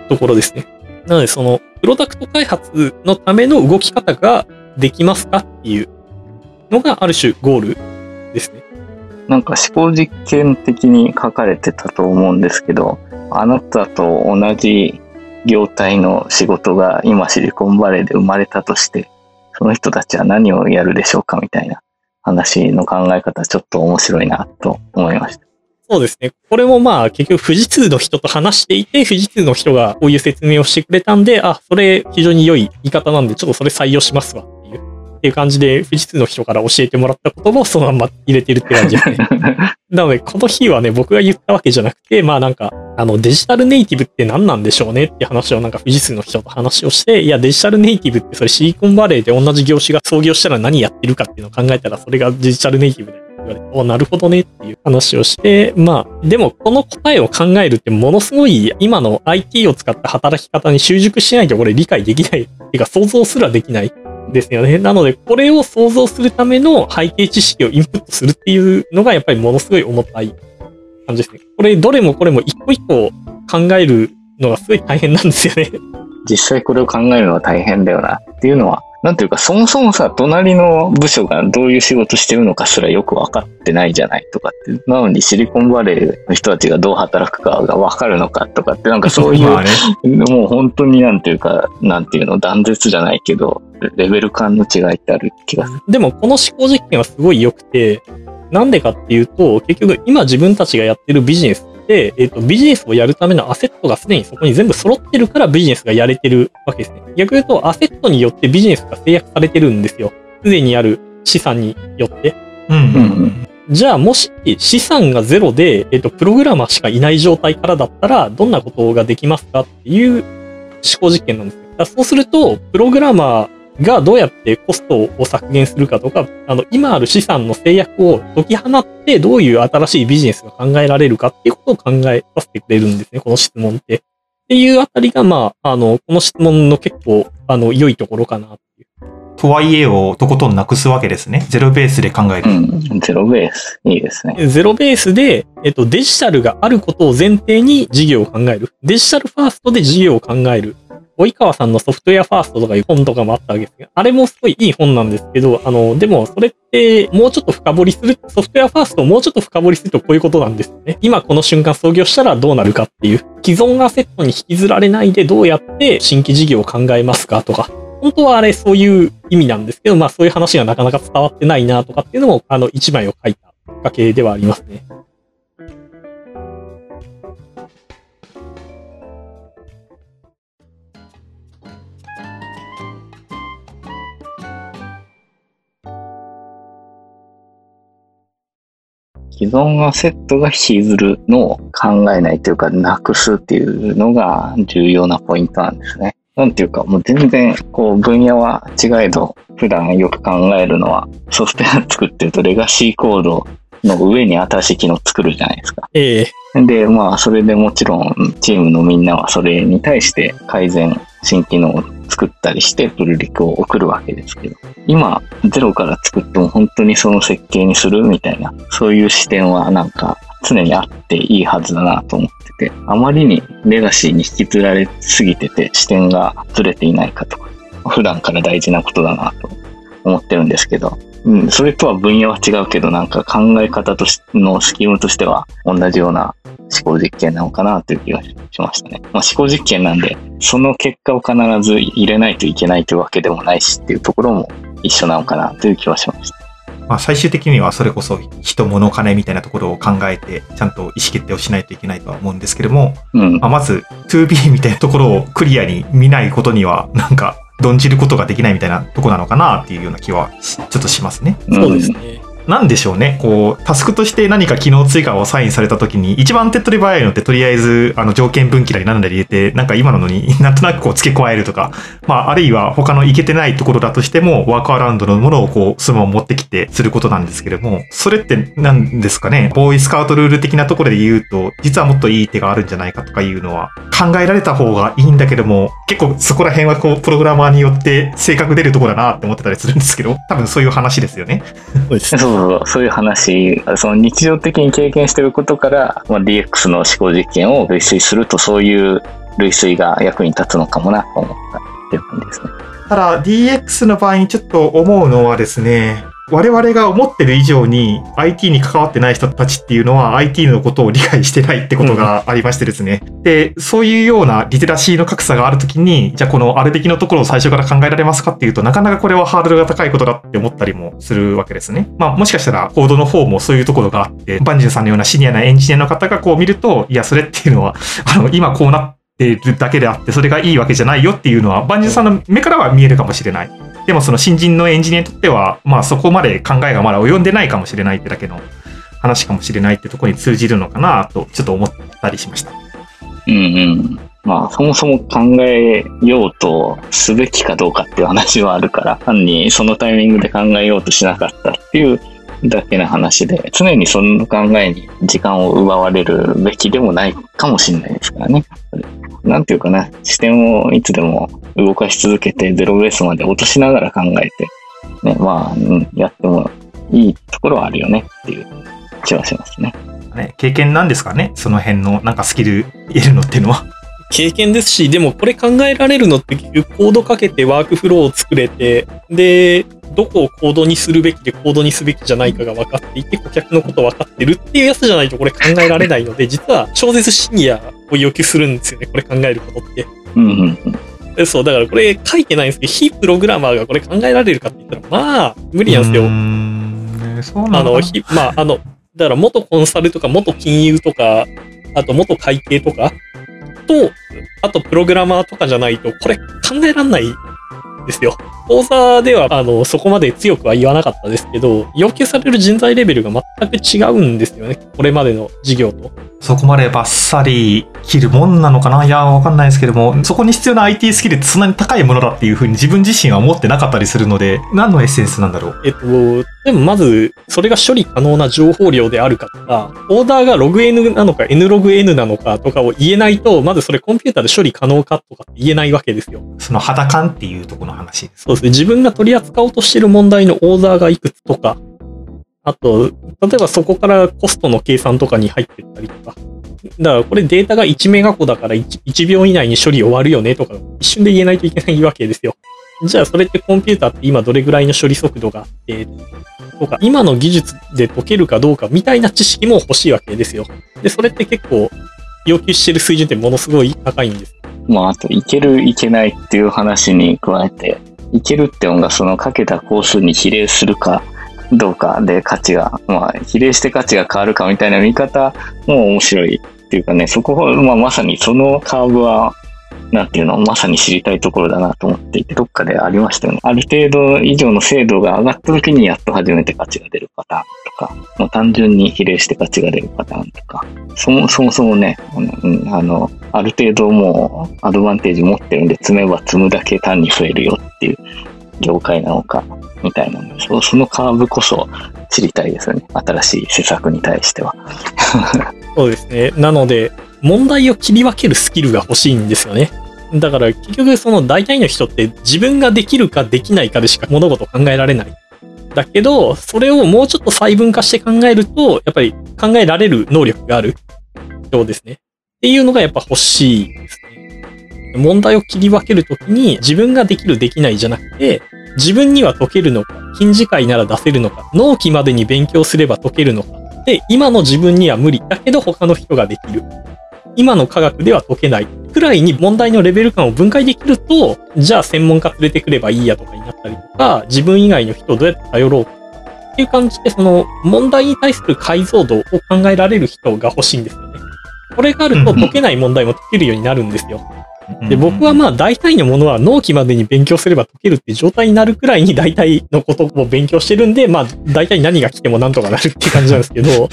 ところですね。なので、その、プロダクト開発のための動き方ができますかっていうのがある種ゴールですね。なんか思考実験的に書かれてたと思うんですけど、あなたと同じ業態の仕事が今シリコンバレーで生まれたとして、その人たちは何をやるでしょうかみたいな話の考え方、ちょっと面白いなと思いました。そうですね。これもまあ結局富士通の人と話していて、富士通の人がこういう説明をしてくれたんで、あ、それ非常に良い言い方なんで、ちょっとそれ採用しますわっていう。感じで、富士通の人から教えてもらった言葉をそのまま入れてるって感じですね。なので、この日はね、僕が言ったわけじゃなくて、まあなんか、あの、デジタルネイティブって何なんでしょうねって話をなんか富士通の人と話をして、いや、デジタルネイティブってそれシリコンバレーで同じ業種が創業したら何やってるかっていうのを考えたら、それがデジタルネイティブだよって言われて、おなるほどねっていう話をして、まあ、でもこの答えを考えるってものすごい今の IT を使った働き方に習熟しないとこれ理解できない。っていうか想像すらできない。ですよね。なので、これを想像するための背景知識をインプットするっていうのがやっぱりものすごい重たい感じですね。これ、どれもこれも一個一個考えるのがすごい大変なんですよね。実際これを考えるのは大変だよなっていうのは、なんていうか、そもそもさ、隣の部署がどういう仕事してるのかすらよく分かってないじゃないとかって。なのにシリコンバレーの人たちがどう働くかが分かるのかとかって、なんかそういう。もう本当になんていうか、なんていうの、断絶じゃないけど、レベル感の違いってある気がする。でも、この思考実験はすごい良くて、なんでかっていうと、結局今自分たちがやってるビジネスって、えっ、と、ビジネスをやるためのアセットがすでにそこに全部揃ってるからビジネスがやれてるわけですね。逆に言うと、アセットによってビジネスが制約されてるんですよ。すでにある資産によって。うんうん。じゃあもし資産がゼロで、えっと、プログラマーしかいない状態からだったら、どんなことができますかっていう思考実験なんですよ。だからそうすると、プログラマーがどうやってコストを削減するかとか、あの、今ある資産の制約を解き放って、どういう新しいビジネスが考えられるかっていうことを考えさせてくれるんですね、この質問って。っていうあたりが、まあ、あの、この質問の結構、あの、良いところかなっていう。とはいえをとことんなくすわけですね。ゼロベースで考える。うん。ゼロベース。いいですね。ゼロベースで、えっと、デジタルがあることを前提に事業を考える。デジタルファーストで事業を考える。及川さんのソフトウェアファーストとかいう本とかもあったわけですが、あれもすごいいい本なんですけど、あの、でもそれってもうちょっと深掘りする、ソフトウェアファーストをもうちょっと深掘りするとこういうことなんですよね。今この瞬間創業したらどうなるかっていう、既存アセットに引きずられないでどうやって新規事業を考えますかとか、本当はあれそういう意味なんですけど、まあそういう話がなかなか伝わってないなとかっていうのも、あの、一枚を書いたきっかけではありますね。既存アセットが引きずるのを考えないというか、なくすっていうのが重要なポイントなんですね。なんていうか、もう全然、こう、分野は違えど、普段よく考えるのは、ソフトウェア作ってると、レガシーコードの上に新しい機能作るじゃないですか。ええで、まあ、それでもちろん、チームのみんなはそれに対して改善、新機能を作ったりして、プルリクを送るわけですけど、今、ゼロから作っても本当にその設計にするみたいな、そういう視点はなんか常にあっていいはずだなと思ってて、あまりにレガシーに引きずられすぎてて視点がずれていないかとか、普段から大事なことだなと思ってるんですけど、うん、それとは分野は違うけど、なんか考え方としのスキームとしては同じような思考実験なのかなという気がしましたね。まあ、思考実験なんで、その結果を必ず入れないといけないというわけでもないしっていうところも一緒なのかなという気はしました。まあ、最終的にはそれこそ人物金みたいなところを考えて、ちゃんと意思決定をしないといけないとは思うんですけども、うん。まあ、まず 2B みたいなところをクリアに見ないことには、なんか、論じることができないみたいなとこなのかなっていうような気はしちょっとしますね。そうですね。なんでしょうね。こう、タスクとして何か機能追加をサインされた時に、一番手っ取り早いのってとりあえず、あの、条件分岐なりなんなり入れて、なんか今ののに なんとなくこう付け加えるとか、まあ、あるいは他のいけてないところだとしても、ワークアラウンドのものをこう、そのまま持ってきてすることなんですけれども、それって何ですかね。ボーイスカウトルール的なところで言うと、実はもっといい手があるんじゃないかとかいうのは、考えられた方がいいんだけども、結構そこら辺はこう、プログラマーによって性格出るところだなって思ってたりするんですけど、多分そういう話ですよね。そうです そうそう、いう話、その日常的に経験してることから、まあ、DX の思考実験を類推すると、そういう類推が役に立つのかもなと思ったっていう感じですね。ただ DX の場合にちょっと思うのはですね、我々が思ってる以上に IT に関わってない人たちっていうのは IT のことを理解してないってことがありましてですね。で、そういうようなリテラシーの格差があるときに、じゃあこのあるべきのところを最初から考えられますかっていうと、なかなかこれはハードルが高いことだって思ったりもするわけですね。まあもしかしたらコードの方もそういうところがあって、バンジュさんのようなシニアなエンジニアの方がこう見ると、いや、それっていうのは、あの、今こうなってるだけであって、それがいいわけじゃないよっていうのは、バンジュンさんの目からは見えるかもしれない。でもその新人のエンジニアにとっては、まあそこまで考えがまだ及んでないかもしれないってだけの話かもしれないってところに通じるのかなと、ちょっと思ったりしました。うんうん。まあ、そもそも考えようとすべきかどうかっていう話はあるから、単にそのタイミングで考えようとしなかったっていうだけの話で、常にその考えに時間を奪われるべきでもないかもしれないですからね。なんていうかな、視点をいつでも動かし続けて、ゼロベースまで落としながら考えて、ね、まあ、うん、やってもいいところはあるよねっていう気はしますね。ね、経験なんですかね？その辺のなんかスキル得るのっていうのは。経験ですし、でもこれ考えられるのって結局コードかけてワークフローを作れて、で、どこをコードにするべきでコードにすべきじゃないかが分かっていて、顧客のこと分かってるっていうやつじゃないとこれ考えられないので、実は超絶シニアを要求するんですよね、これ考えることって。うんうんうん。でそう、だからこれ書いてないんですけど、非プログラマーがこれ考えられるかって言ったら、まあ、無理なんですよ。うーんねそうなあの、ひまあ、あの、だから元コンサルとか元金融とか、あと元会計とかと、あとプログラマーとかじゃないと、これ考えらんないですよ。講座では、あの、そこまで強くは言わなかったですけど、要求される人材レベルが全く違うんですよね。これまでの事業と。そこまでバッサリ切るもんなのかな？いや、わかんないですけども、そこに必要な IT スキルってそんなに高いものだっていうふうに自分自身は思ってなかったりするので、何のエッセンスなんだろう？えっと、でもまず、それが処理可能な情報量であるかとか、オーダーが logN なのか nlogn なのかとかを言えないと、まずそれコンピューターで処理可能かとかって言えないわけですよ。その肌感っていうところの話です。そうですね。自分が取り扱おうとしている問題のオーダーがいくつとか、あと、例えばそこからコストの計算とかに入ってったりとか。だからこれデータが1メガ個だから 1, 1秒以内に処理終わるよねとか、一瞬で言えないといけないわけですよ。じゃあそれってコンピューターって今どれぐらいの処理速度があって、とか、今の技術で解けるかどうかみたいな知識も欲しいわけですよ。で、それって結構要求してる水準ってものすごい高いんです。まあ、あと、いける、いけないっていう話に加えて、いけるってのがそのかけた工数に比例するかどうかで価値が、まあ、比例して価値が変わるかみたいな見方も面白いっていうかね、そこは、まあ、まさにそのカーブは、なんていうの、まさに知りたいところだなと思っていて、どっかでありましたよね。ある程度以上の精度が上がった時にやっと初めて価値が出るパターンとか、まあ、単純に比例して価値が出るパターンとか、そもそもそもね、あの、ある程度もうアドバンテージ持ってるんで、積めば積むだけ単に増えるよっていう業界なのか、みたいな、そそのカーブこそ知りたいですよね。新しい施策に対しては。そうですね。なので、問題を切り分けるスキルが欲しいんですよね。だから結局その大体の人って自分ができるかできないかでしか物事を考えられない。だけど、それをもうちょっと細分化して考えると、やっぱり考えられる能力がある人ですね。っていうのがやっぱ欲しいですね。問題を切り分けるときに自分ができるできないじゃなくて、自分には解けるのか、近次会なら出せるのか、納期までに勉強すれば解けるのか。で、今の自分には無理。だけど他の人ができる。今の科学では解けない。くらいに問題のレベル感を分解できると、じゃあ専門家連れてくればいいやとかになったりとか、自分以外の人をどうやって頼ろうか。っていう感じで、その問題に対する解像度を考えられる人が欲しいんですよね。これがあると解けない問題も解けるようになるんですよ。で、僕はまあ大体のものは納期までに勉強すれば解けるっていう状態になるくらいに大体のことを勉強してるんで、まあ大体何が来てもなんとかなるっていう感じなんですけど、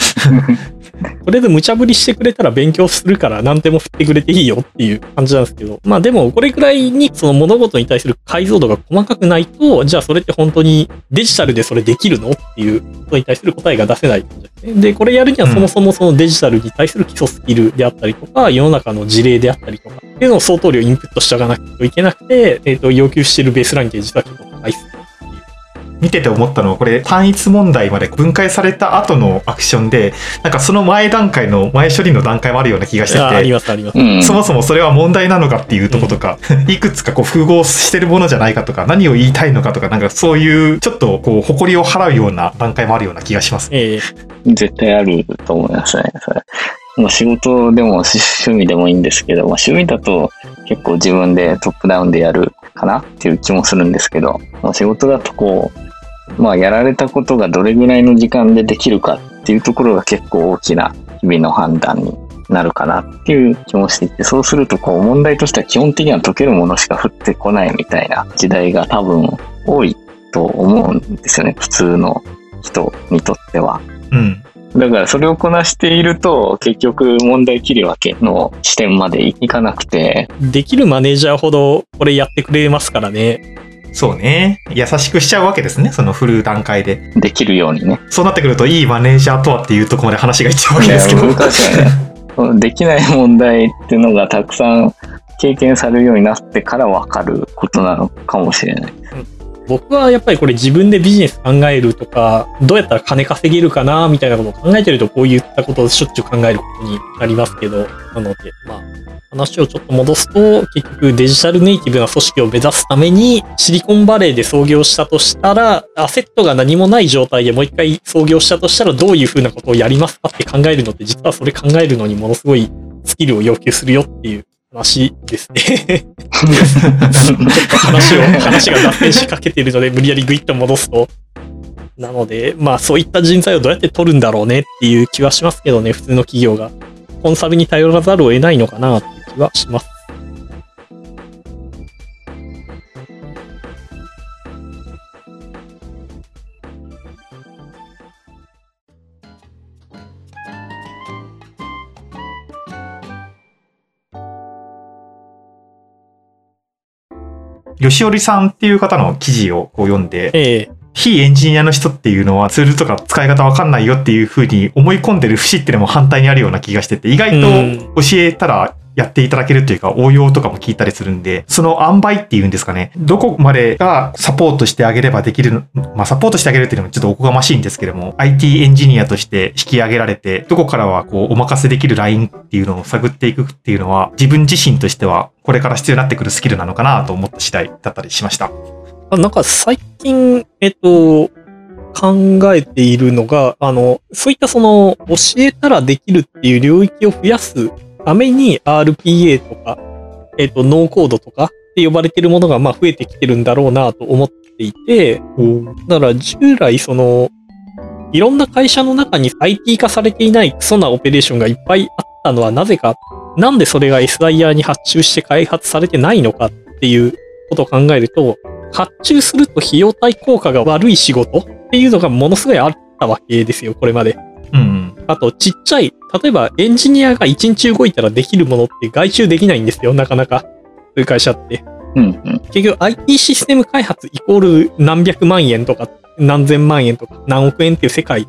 とりあえず無茶ぶりしてくれたら勉強するから何でも振ってくれていいよっていう感じなんですけど、まあでもこれくらいにその物事に対する解像度が細かくないと、じゃあそれって本当にデジタルでそれできるのっていうことに対する答えが出せないで、これやるにはそもそもそのデジタルに対する基礎スキルであったりとか、世の中の事例であったりとか、っていうのを相当量インプットしておかなきゃいけなくて、えっ、ー、と、要求しているベースラインって実は結構高いっす。見てて思ったのは、これ単一問題まで分解された後のアクションで、なんかその前段階の前処理の段階もあるような気がしてて、ありますあります。そもそもそれは問題なのかっていうとことか、うん、いくつかこう複合してるものじゃないかとか、何を言いたいのかとか、なんかそういうちょっとこう誇りを払うような段階もあるような気がします。えー、絶対あると思いますね、それ。まあ、仕事でも 趣味でもいいんですけど、まあ、趣味だと結構自分でトップダウンでやるかなっていう気もするんですけど、まあ、仕事だとこう、まあ、やられたことがどれぐらいの時間でできるかっていうところが結構大きな日々の判断になるかなっていう気もしていて、そうするとこう問題としては基本的には解けるものしか降ってこないみたいな時代が多分多いと思うんですよね。普通の人にとっては。うん。だからそれをこなしていると結局問題切り分けの視点までいかなくて。できるマネージャーほどこれやってくれますからね。そうね。優しくしちゃうわけですね。その振る段階で。できるようにね。そうなってくると、いいマネージャーとはっていうところまで話がいっちゃうわけですけど。難しいね。できない問題っていうのがたくさん経験されるようになってから分かることなのかもしれない。僕はやっぱりこれ自分でビジネス考えるとか、どうやったら金稼げるかなみたいなことを考えてるとこういったことをしょっちゅう考えることになりますけど、なので、まあ、話をちょっと戻すと、結局デジタルネイティブな組織を目指すために、シリコンバレーで創業したとしたら、アセットが何もない状態でもう一回創業したとしたら、どういうふうなことをやりますかって考えるのって、実はそれ考えるのにものすごいスキルを要求するよっていう話ですね 話を、話が脱線しかけているので、無理やりグイッと戻すと。なので、まあそういった人材をどうやって取るんだろうねっていう気はしますけどね、普通の企業が。コンサルに頼らざるを得ないのかなって気はします。吉織さんっていう方の記事をこう読んで、ええ、非エンジニアの人っていうのはツールとか使い方わかんないよっていうふうに思い込んでる節っていうのも反対にあるような気がしてて、意外と教えたらやっていただけるというか応用とかも聞いたりするんで、その塩梅っていうんですかね、どこまでがサポートしてあげればできる、まあサポートしてあげるっていうのもちょっとおこがましいんですけども、IT エンジニアとして引き上げられて、どこからはこうお任せできるラインっていうのを探っていくっていうのは、自分自身としてはこれから必要になってくるスキルなのかなと思った次第だったりしました。なんか最近、えっと、考えているのが、あの、そういったその、教えたらできるっていう領域を増やすために RPA とか、えっ、ー、と、ノーコードとかって呼ばれてるものがまあ増えてきてるんだろうなと思っていて、だから従来その、いろんな会社の中に IT 化されていないクソなオペレーションがいっぱいあったのはなぜか、なんでそれが SIR に発注して開発されてないのかっていうことを考えると、発注すると費用対効果が悪い仕事っていうのがものすごいあったわけですよ、これまで。うん、あと、ちっちゃい、例えばエンジニアが1日動いたらできるものって外注できないんですよ、なかなか。そういう会社って。うんうん、結局 IT システム開発イコール何百万円とか何千万円とか何億円っていう世界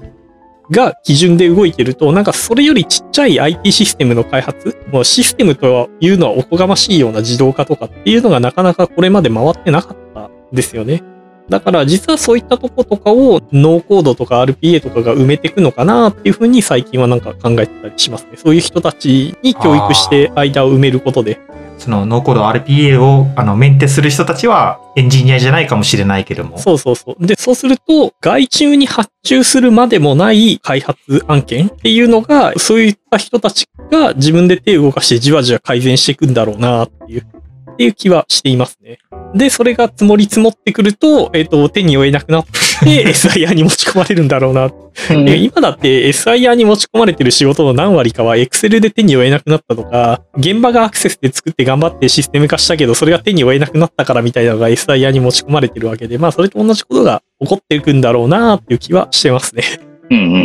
が基準で動いてると、なんかそれよりちっちゃい IT システムの開発、もうシステムというのはおこがましいような自動化とかっていうのがなかなかこれまで回ってなかったんですよね。だから実はそういったとことかをノーコードとか RPA とかが埋めていくのかなっていうふうに最近はなんか考えてたりしますね。そういう人たちに教育して間を埋めることで。そのノーコード RPA をあのメンテする人たちはエンジニアじゃないかもしれないけども。そうそうそう。で、そうすると外注に発注するまでもない開発案件っていうのが、そういった人たちが自分で手を動かしてじわじわ改善していくんだろうなっていう、っていう気はしていますね。で、それが積もり積もってくると、えっ、と、手に負えなくなって、SIR に持ち込まれるんだろうな。うんえ今だって SIR に持ち込まれてる仕事の何割かは Excel で手に負えなくなったとか、現場がアクセスで作って頑張ってシステム化したけど、それが手に負えなくなったからみたいなのが SIR に持ち込まれてるわけで、まあそれと同じことが起こっていくんだろうなっていう気はしてますね。うんうんう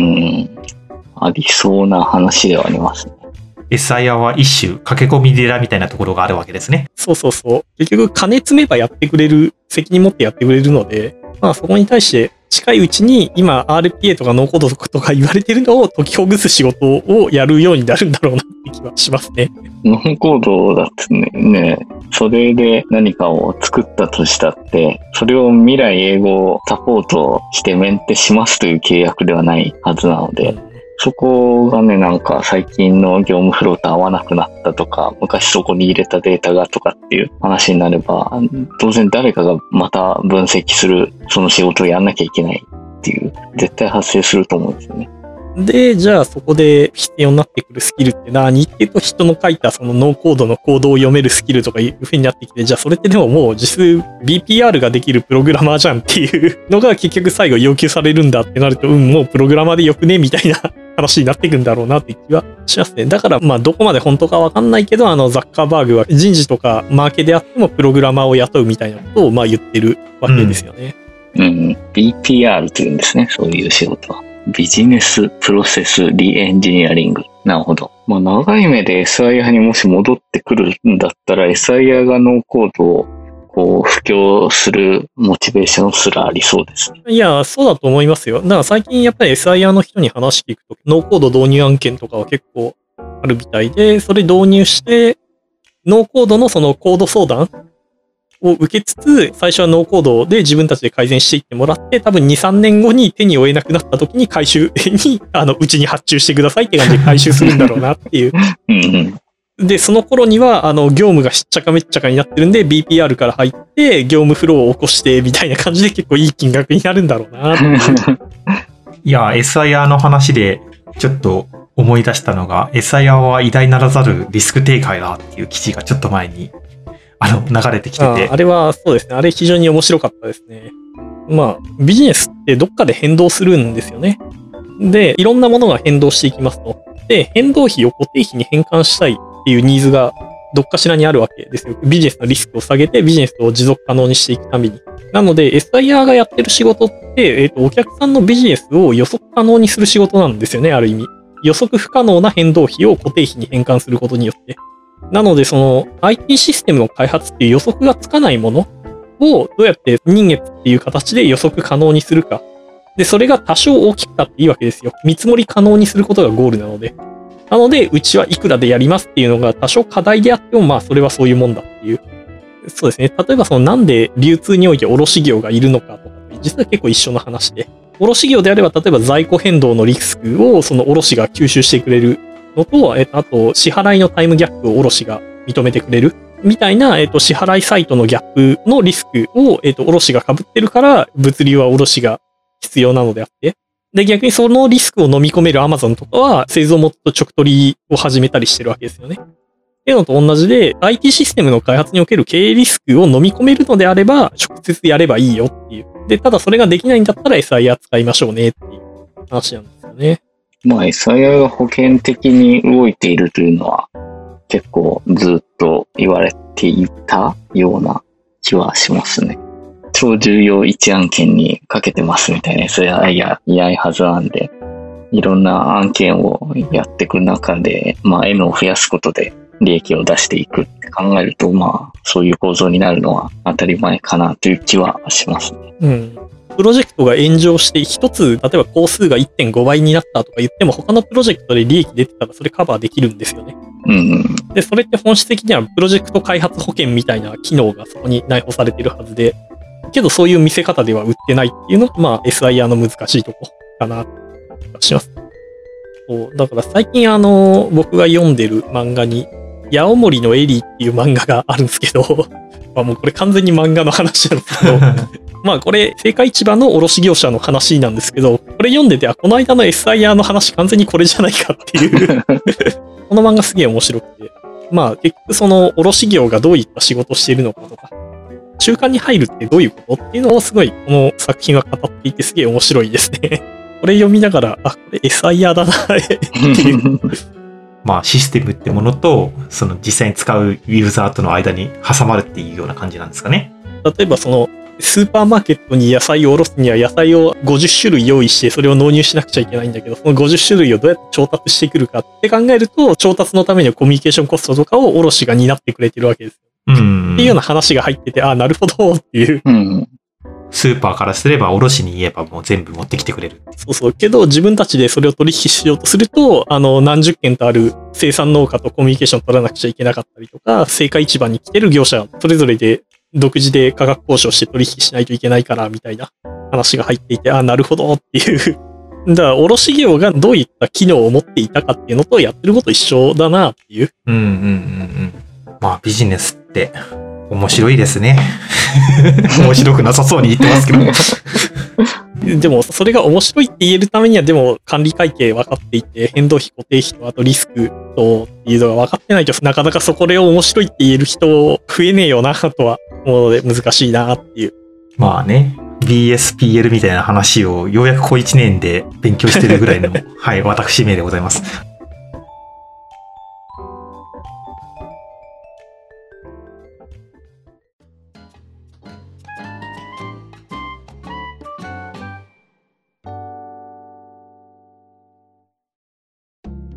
ん。ありそうな話ではありますね。SIR は一種駆け込み寺みたいなところがあるわけですね。そうそうそう。結局金積めばやってくれる、責任持ってやってくれるので、まあそこに対して近いうちに今 RPA とかノーコードとか言われてるのを解きほぐす仕事をやるようになるんだろうなって気はしますね。ノンコードだってね、ね、それで何かを作ったとしたって、それを未来英語サポートしてメンテしますという契約ではないはずなので、そこがね、なんか最近の業務フローと合わなくなったとか、昔そこに入れたデータがとかっていう話になれば、当然誰かがまた分析する、その仕事をやんなきゃいけないっていう、絶対発生すると思うんですよね。で、じゃあそこで必要になってくるスキルって何？っていうと人の書いたそのノーコードのコードを読めるスキルとかいう風になってきて、じゃあそれってでももう実数 BPR ができるプログラマーじゃんっていうのが結局最後要求されるんだってなると、うん、もうプログラマーでよくねみたいな話になっていくんだろうなって気はしますね。だからまあどこまで本当かわかんないけど、あのザッカーバーグは人事とかマーケであってもプログラマーを雇うみたいなことをまあ言ってるわけですよね。うん、BPR というんですね、そういう仕事は。ビジネスプロセスリエンジニアリング。なるほど。まあ、長い目で SIR にもし戻ってくるんだったら、SIR がノーコードをこう、布教するモチベーションすらありそうですね。いや、そうだと思いますよ。だから最近やっぱり SIR の人に話聞くと、ノーコード導入案件とかは結構あるみたいで、それ導入して、ノーコードのそのコード相談を受けつつ、最初はノーコードで自分たちで改善していってもらって、多分2、3年後に手に負えなくなった時に回収に、あの、うちに発注してくださいって感じで回収するんだろうなっていう。で、その頃には、あの、業務がしっちゃかめっちゃかになってるんで、BPR から入って、業務フローを起こして、みたいな感じで結構いい金額になるんだろうな。いや、SIR の話でちょっと思い出したのが、SIR は偉大ならざるリスク低下だっていう記事がちょっと前に、あの、流れてきててあ、れはそうですね。あれ非常に面白かったですね。まあ、ビジネスってどっかで変動するんですよね。で、いろんなものが変動していきますと。で、変動費を固定費に変換したいっていうニーズがどっかしらにあるわけですよ。ビジネスのリスクを下げてビジネスを持続可能にしていくために。なので、SIR がやってる仕事って、えっ、と、お客さんのビジネスを予測可能にする仕事なんですよね、ある意味。予測不可能な変動費を固定費に変換することによって。なので、その IT システムの開発っていう予測がつかないものをどうやって人月っていう形で予測可能にするか。で、それが多少大きくたっていいわけですよ。見積もり可能にすることがゴールなので。なので、うちはいくらでやりますっていうのが多少課題であっても、まあ、それはそういうもんだっていう。そうですね。例えば、そのなんで流通において卸業がいるのかとか、実は結構一緒の話で。卸業であれば、例えば在庫変動のリスクをその卸が吸収してくれるのと、えっと、あと、支払いのタイムギャップを卸が認めてくれる。みたいな、えっと、支払いサイトのギャップのリスクを、えっと、卸が被ってるから、物流は卸が必要なのであって。で、逆にそのリスクを飲み込める Amazon とかは、製造元と直取りを始めたりしてるわけですよね。っていうのと同じで、IT システムの開発における経営リスクを飲み込めるのであれば、直接やればいいよっていう。で、ただそれができないんだったら SIR 使いましょうねっていう話なんですよね。まあ SIR が保険的に動いているというのは結構ずっと言われていたような気はしますね。超重要一案件にかけてますみたいな SIR やいないはずなんで、いろんな案件をやっていく中で、まあ N を増やすことで利益を出していくって考えると、まあそういう構造になるのは当たり前かなという気はしますね。うん。プロジェクトが炎上して、一つ、例えば工数が1.5倍になったとか言っても、他のプロジェクトで利益出てたらそれカバーできるんですよね。うんうん。で、それって本質的にはプロジェクト開発保険みたいな機能がそこに内包されてるはずで、けどそういう見せ方では売ってないっていうのが、まあ SIR の難しいとこかな、します。そう、だから最近あの、僕が読んでる漫画に、ヤオモリのエリーっていう漫画があるんですけど、まあもうこれ完全に漫画の話なんですけど、まあこれ、青果市場の卸業者の話なんですけど、これ読んでて、あ、この間の SIR の話完全にこれじゃないかっていう。この漫画すげえ面白くて。まあ結局その卸業がどういった仕事をしているのかとか、中間に入るってどういうことっていうのをすごいこの作品は語っていてすげえ面白いですね。これ読みながら、あ、これ SIR だな っていう。まあシステムってものと、その実際に使うユーザーとの間に挟まるっていうような感じなんですかね。例えばその、スーパーマーケットに野菜を卸すには野菜を50種類用意してそれを納入しなくちゃいけないんだけど、その50種類をどうやって調達してくるかって考えると、調達のためにはコミュニケーションコストとかを卸が担ってくれてるわけです。うん。っていうような話が入ってて、ああ、なるほどっていう。うん。スーパーからすれば、卸に言えばもう全部持ってきてくれる。そうそう。けど、自分たちでそれを取引しようとすると、あの、何十件とある生産農家とコミュニケーション取らなくちゃいけなかったりとか、青果市場に来てる業者、それぞれで独自で価格交渉して取引しないといけないから、みたいな話が入っていて、あ、なるほどっていう。だから、卸業がどういった機能を持っていたかっていうのとやってること一緒だなっていう。うんうんうんうん。まあビジネスって面白いですね。面白くなさそうに言ってますけど。でも、それが面白いって言えるためには、でも、管理会計分かっていて、変動費、固定費と、あとリスクとっていうのが分かってないとなかなかそこで面白いって言える人増えねえよな、とは思うので難しいなっていう。まあね、BSPL みたいな話をようやくこう1年で勉強してるぐらいの、はい、私名でございます。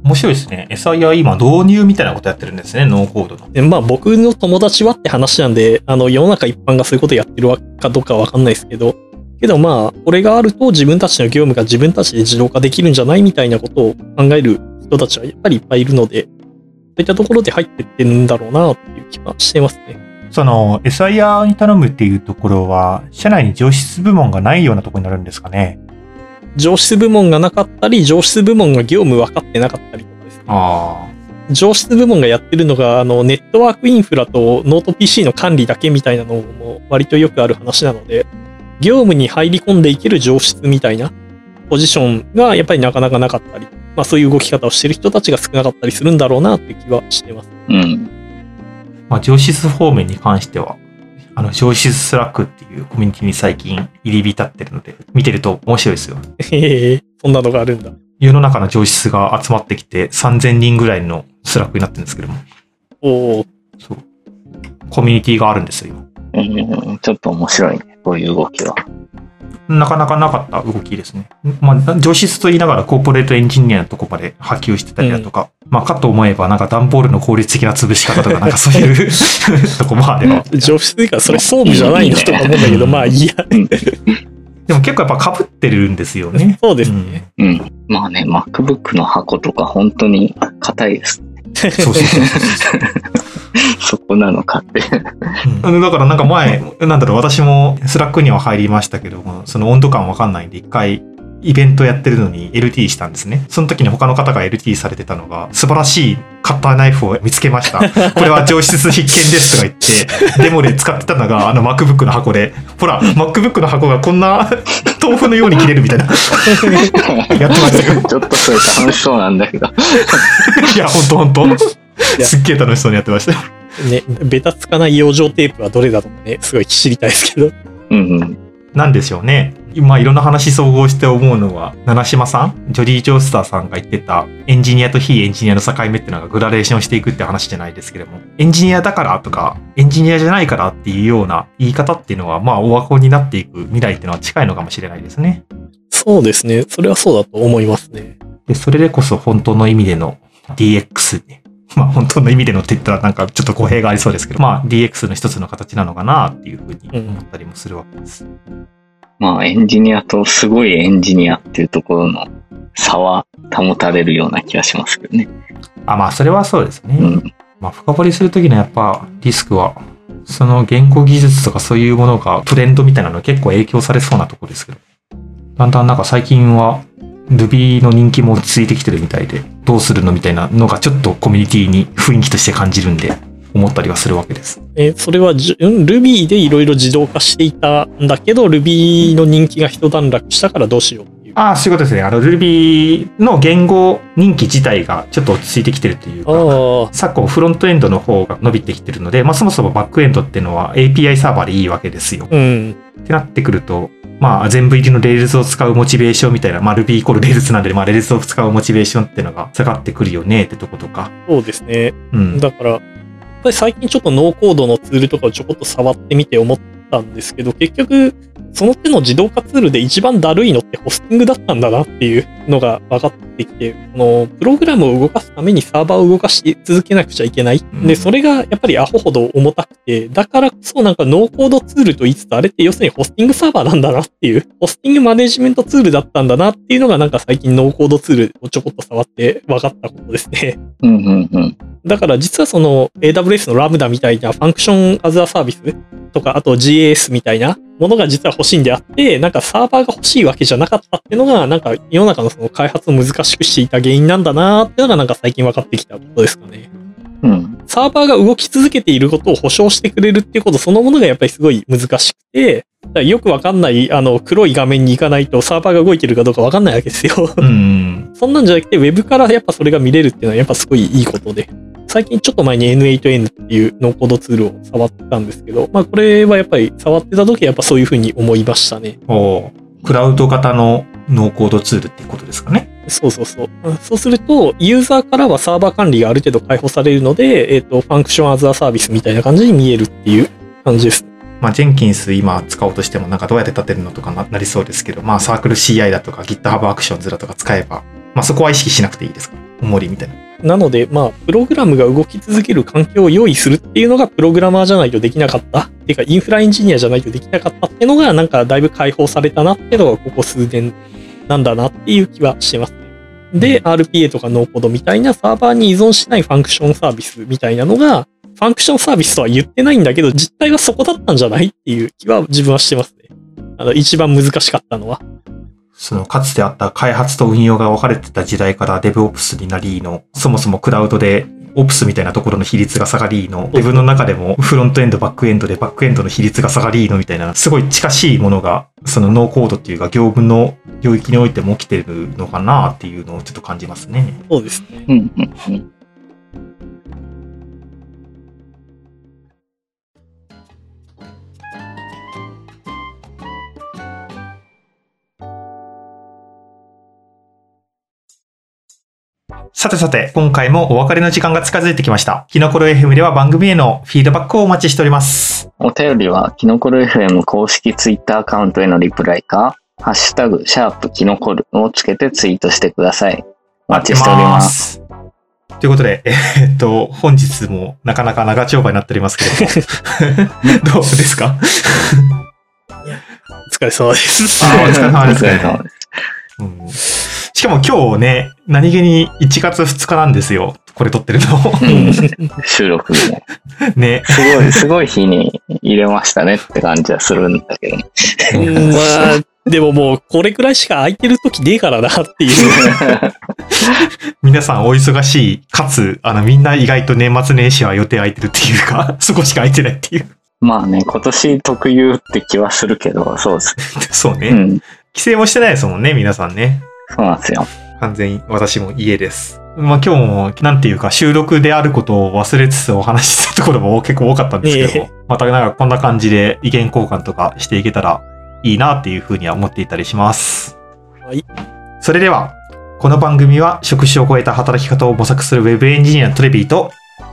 面白いですね。SIR 今導入みたいなことやってるんですね、ノーコードの。でまあ、僕の友達はって話なんで、あの、世の中一般がそういうことやってるかどうかわかんないですけど、けどまあ、これがあると自分たちの業務が自分たちで自動化できるんじゃないみたいなことを考える人たちはやっぱりいっぱいいるので、そういったところで入ってってるんだろうなっていう気はしてますね。その SIer に頼むっていうところは、社内に情シス部門がないようなところになるんですかね。情シス部門がなかったり、情シス部門が業務分かってなかったりとかですね。あ情シス部門がやってるのが、あの、ネットワークインフラとノート PC の管理だけみたいなのも割とよくある話なので、業務に入り込んでいける情シスみたいなポジションがやっぱりなかなかなかったり、まあそういう動き方をしてる人たちが少なかったりするんだろうなって気はしてます。うん。まあ、情シス方面に関しては、あの、情シス Slack っていうコミュニティに最近入り浸ってるので、見てると面白いですよ。へえ、そんなのがあるんだ。世の中の情シスが集まってきて3000人ぐらいの Slack になってるんですけども、おお、そう。コミュニティがあるんですよ、今。うん、ちょっと面白いね、こういう動きは。なかなかなかった動きですね。まあ、上質と言いながらコーポレートエンジニアのとこまで波及してたりだとか、まあ、かと思えばなんか段ボールの効率的な潰し方とか、なんかそういう とこまでは。上質というか、それ総務じゃないのとか思うんだけど、まあいいや。でも結構やっぱ被ってるんですよね。そうですね。うん。まあね、MacBook の箱とか本当に硬いです。そうそうそうそう。そこなのかって。うんだからなんか前、なんだろう、私も Slack には入りましたけども、その温度感わかんないんで、一回、イベントやってるのに LT したんですね。その時に他の方が LT されてたのが、素晴らしいカッターナイフを見つけました。これは情シス必見ですとか言って、デモで使ってたのが、あの MacBook の箱で、ほら、MacBook の箱が こんな豆腐のように切れるみたいな。やってましたけど。ちょっとそれ楽しそうなんだけど。いや、ほんとほんと。やすっげえ楽しそうにやってましたよ。ね、ベタつかない養生テープはどれだとかね、すごい知りたいですけど。うんうん。なんでしょうね。まあいろんな話総合して思うのは、七島さん、ジョディ・ジョースターさんが言ってたエンジニアと非エンジニアの境目っていうのがグラデーションしていくって話じゃないですけれども、エンジニアだからとか、エンジニアじゃないからっていうような言い方っていうのは、まあオワコンになっていく未来っていうのは近いのかもしれないですね。そうですね。それはそうだと思いますね。で、それでこそ本当の意味での DX ね。まあ本当の意味でのって言ったらなんかちょっと語弊がありそうですけど、まあ DX の一つの形なのかなっていうふうに思ったりもするわけです。まあエンジニアとすごいエンジニアっていうところの差は保たれるような気がしますけどね。あ、まあそれはそうですね。うん。まあ、深掘りするときのやっぱリスクは、その言語技術とかそういうものがトレンドみたいなの結構影響されそうなところですけど。だんだんなんか最近は Ruby の人気も落ち着いてきてるみたいで、どうするのみたいなのがちょっとコミュニティに雰囲気として感じるんで、思ったりはするわけです。えーそれは Ruby でいろいろ自動化していたんだけど、Ruby の人気が一段落したからどうしようっていああ、そういうことですね。あの、Ruby の言語人気自体がちょっっと落ち着いてきてるというか、あ昨今フロントエンドの方が伸びてきてるので、まあそもそもバックエンドっていうのは API サーバーでいいわけですよ。あ、うん。ってなってくると、まあ全部入りの Rails を使うモチベーションみたいな、まあ Ruby イコール Rails なんで、まあ Rails を使うモチベーションっていうのが下がってくるよねってとことか。そうですね。うん。だから、やっぱり最近ちょっとノーコードのツールとかをちょこっと触ってみて思ったんですけど、結局、その手の自動化ツールで一番だるいのってホスティングだったんだなっていうのが分かってきて、このプログラムを動かすためにサーバーを動かし続けなくちゃいけない。うんで、それがやっぱりアホほど重たくて、だからこそなんかノーコードツールと言いつつ、あれって要するにホスティングサーバーなんだなっていう、ホスティングマネジメントツールだったんだなっていうのがなんか最近ノーコードツールをちょこっと触って分かったことですね。うんうんうん。だから実はその AWS のラムダみたいなファンクションアズアサービスとか、あと GAS みたいなものが実は欲しいんであって、なんかサーバーが欲しいわけじゃなかったっていうのが、なんか世の中のその開発を難しくしていた原因なんだなーっていうのがなんか最近分かってきたことですかね。うん。サーバーが動き続けていることを保証してくれるっていうことそのものがやっぱりすごい難しくて、だからよくわかんないあの黒い画面に行かないとサーバーが動いてるかどうかわかんないわけですよ。うん。そんなんじゃなくて、ウェブからやっぱそれが見れるっていうのはやっぱすごいいいことで。最近ちょっと前に N8N っていうノーコードツールを触ってたんですけど、まあこれはやっぱり触ってた時はやっぱそういうふうに思いましたね。おークラウド型のノーコードツールっていうことですかね。そうそうそう。うんそうすると、ユーザーからはサーバー管理がある程度解放されるので、えっ、と、 Function as a Service みたいな感じに見えるっていう感じです。まあ、 Jenkins 今使おうとしてもなんかどうやって立てるのとかななりそうですけど、まあ、 CircleCI だとか GitHub Actions だとか使えば、まあ、そこは意識しなくていいですか？重りみたいな。なので、まあ、プログラムが動き続ける環境を用意するっていうのが、プログラマーじゃないとできなかった。っていうか、インフラエンジニアじゃないとできなかったっていうのが、なんか、だいぶ解放されたなっていうのが、ここ数年なんだなっていう気はしてますね。で、RPA とかノーコードみたいなサーバーに依存しないファンクションサービスみたいなのが、ファンクションサービスとは言ってないんだけど、実態はそこだったんじゃないっていう気は自分はしてますね。あの、一番難しかったのは。そのかつてあった開発と運用が分かれてた時代から DevOps になりの、そもそもクラウドで Ops みたいなところの比率が下がりの、Dev の中でもフロントエンド、バックエンドでバックエンドの比率が下がりのみたいな、すごい近しいものが、そのノーコードっていうか業務の領域においても起きてるのかなっていうのをちょっと感じますね。そうですね。うんうんうん。さてさて、今回もお別れの時間が近づいてきました。キノコロ FM では番組へのフィードバックをお待ちしております。お便りは、キノコル FM 公式ツイッターアカウントへのリプライか、ハッシュタグ、シャープキノコルをつけてツイートしてください。お待ちしております。す。ということで、えーっと、本日もなかなか長丁場になっておりますけれども、どうですか？お疲れ様です。あお疲れ様ですお疲れ様ですうんしかも今日ね、何気に1月2日なんですよ。これ撮ってるの。うん収録日ね。ね。すごい、すごい日に入れましたねって感じはするんだけど。うんまあ、でももう、これくらいしか空いてる時ねえからなっていう。皆さんお忙しい。かつ、あの、みんな意外と年末年始は予定空いてるっていうか、そこしか空いてないっていう。まあね、今年特有って気はするけど、そうです。そうね。うん。規制もしてないですもんね、皆さんね。そうなんですよ。完全に私も家です。まあ今日も、なんていうか収録であることを忘れつつお話ししたところも結構多かったんですけど、ねまたなんかこんな感じで意見交換とかしていけたらいいなっていうふうには思っていたりします。はい。それでは、この番組は職種を超えた働き方を模索するウェブエンジニアのトレビーと、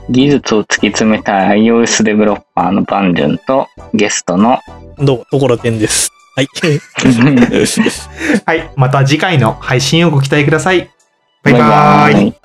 技術を突き詰めたい iOS デベロッパーのバンジュンとゲストのどうも、ところてんです。はい。はい、また次回の配信をご期待ください。バイバーイ。イ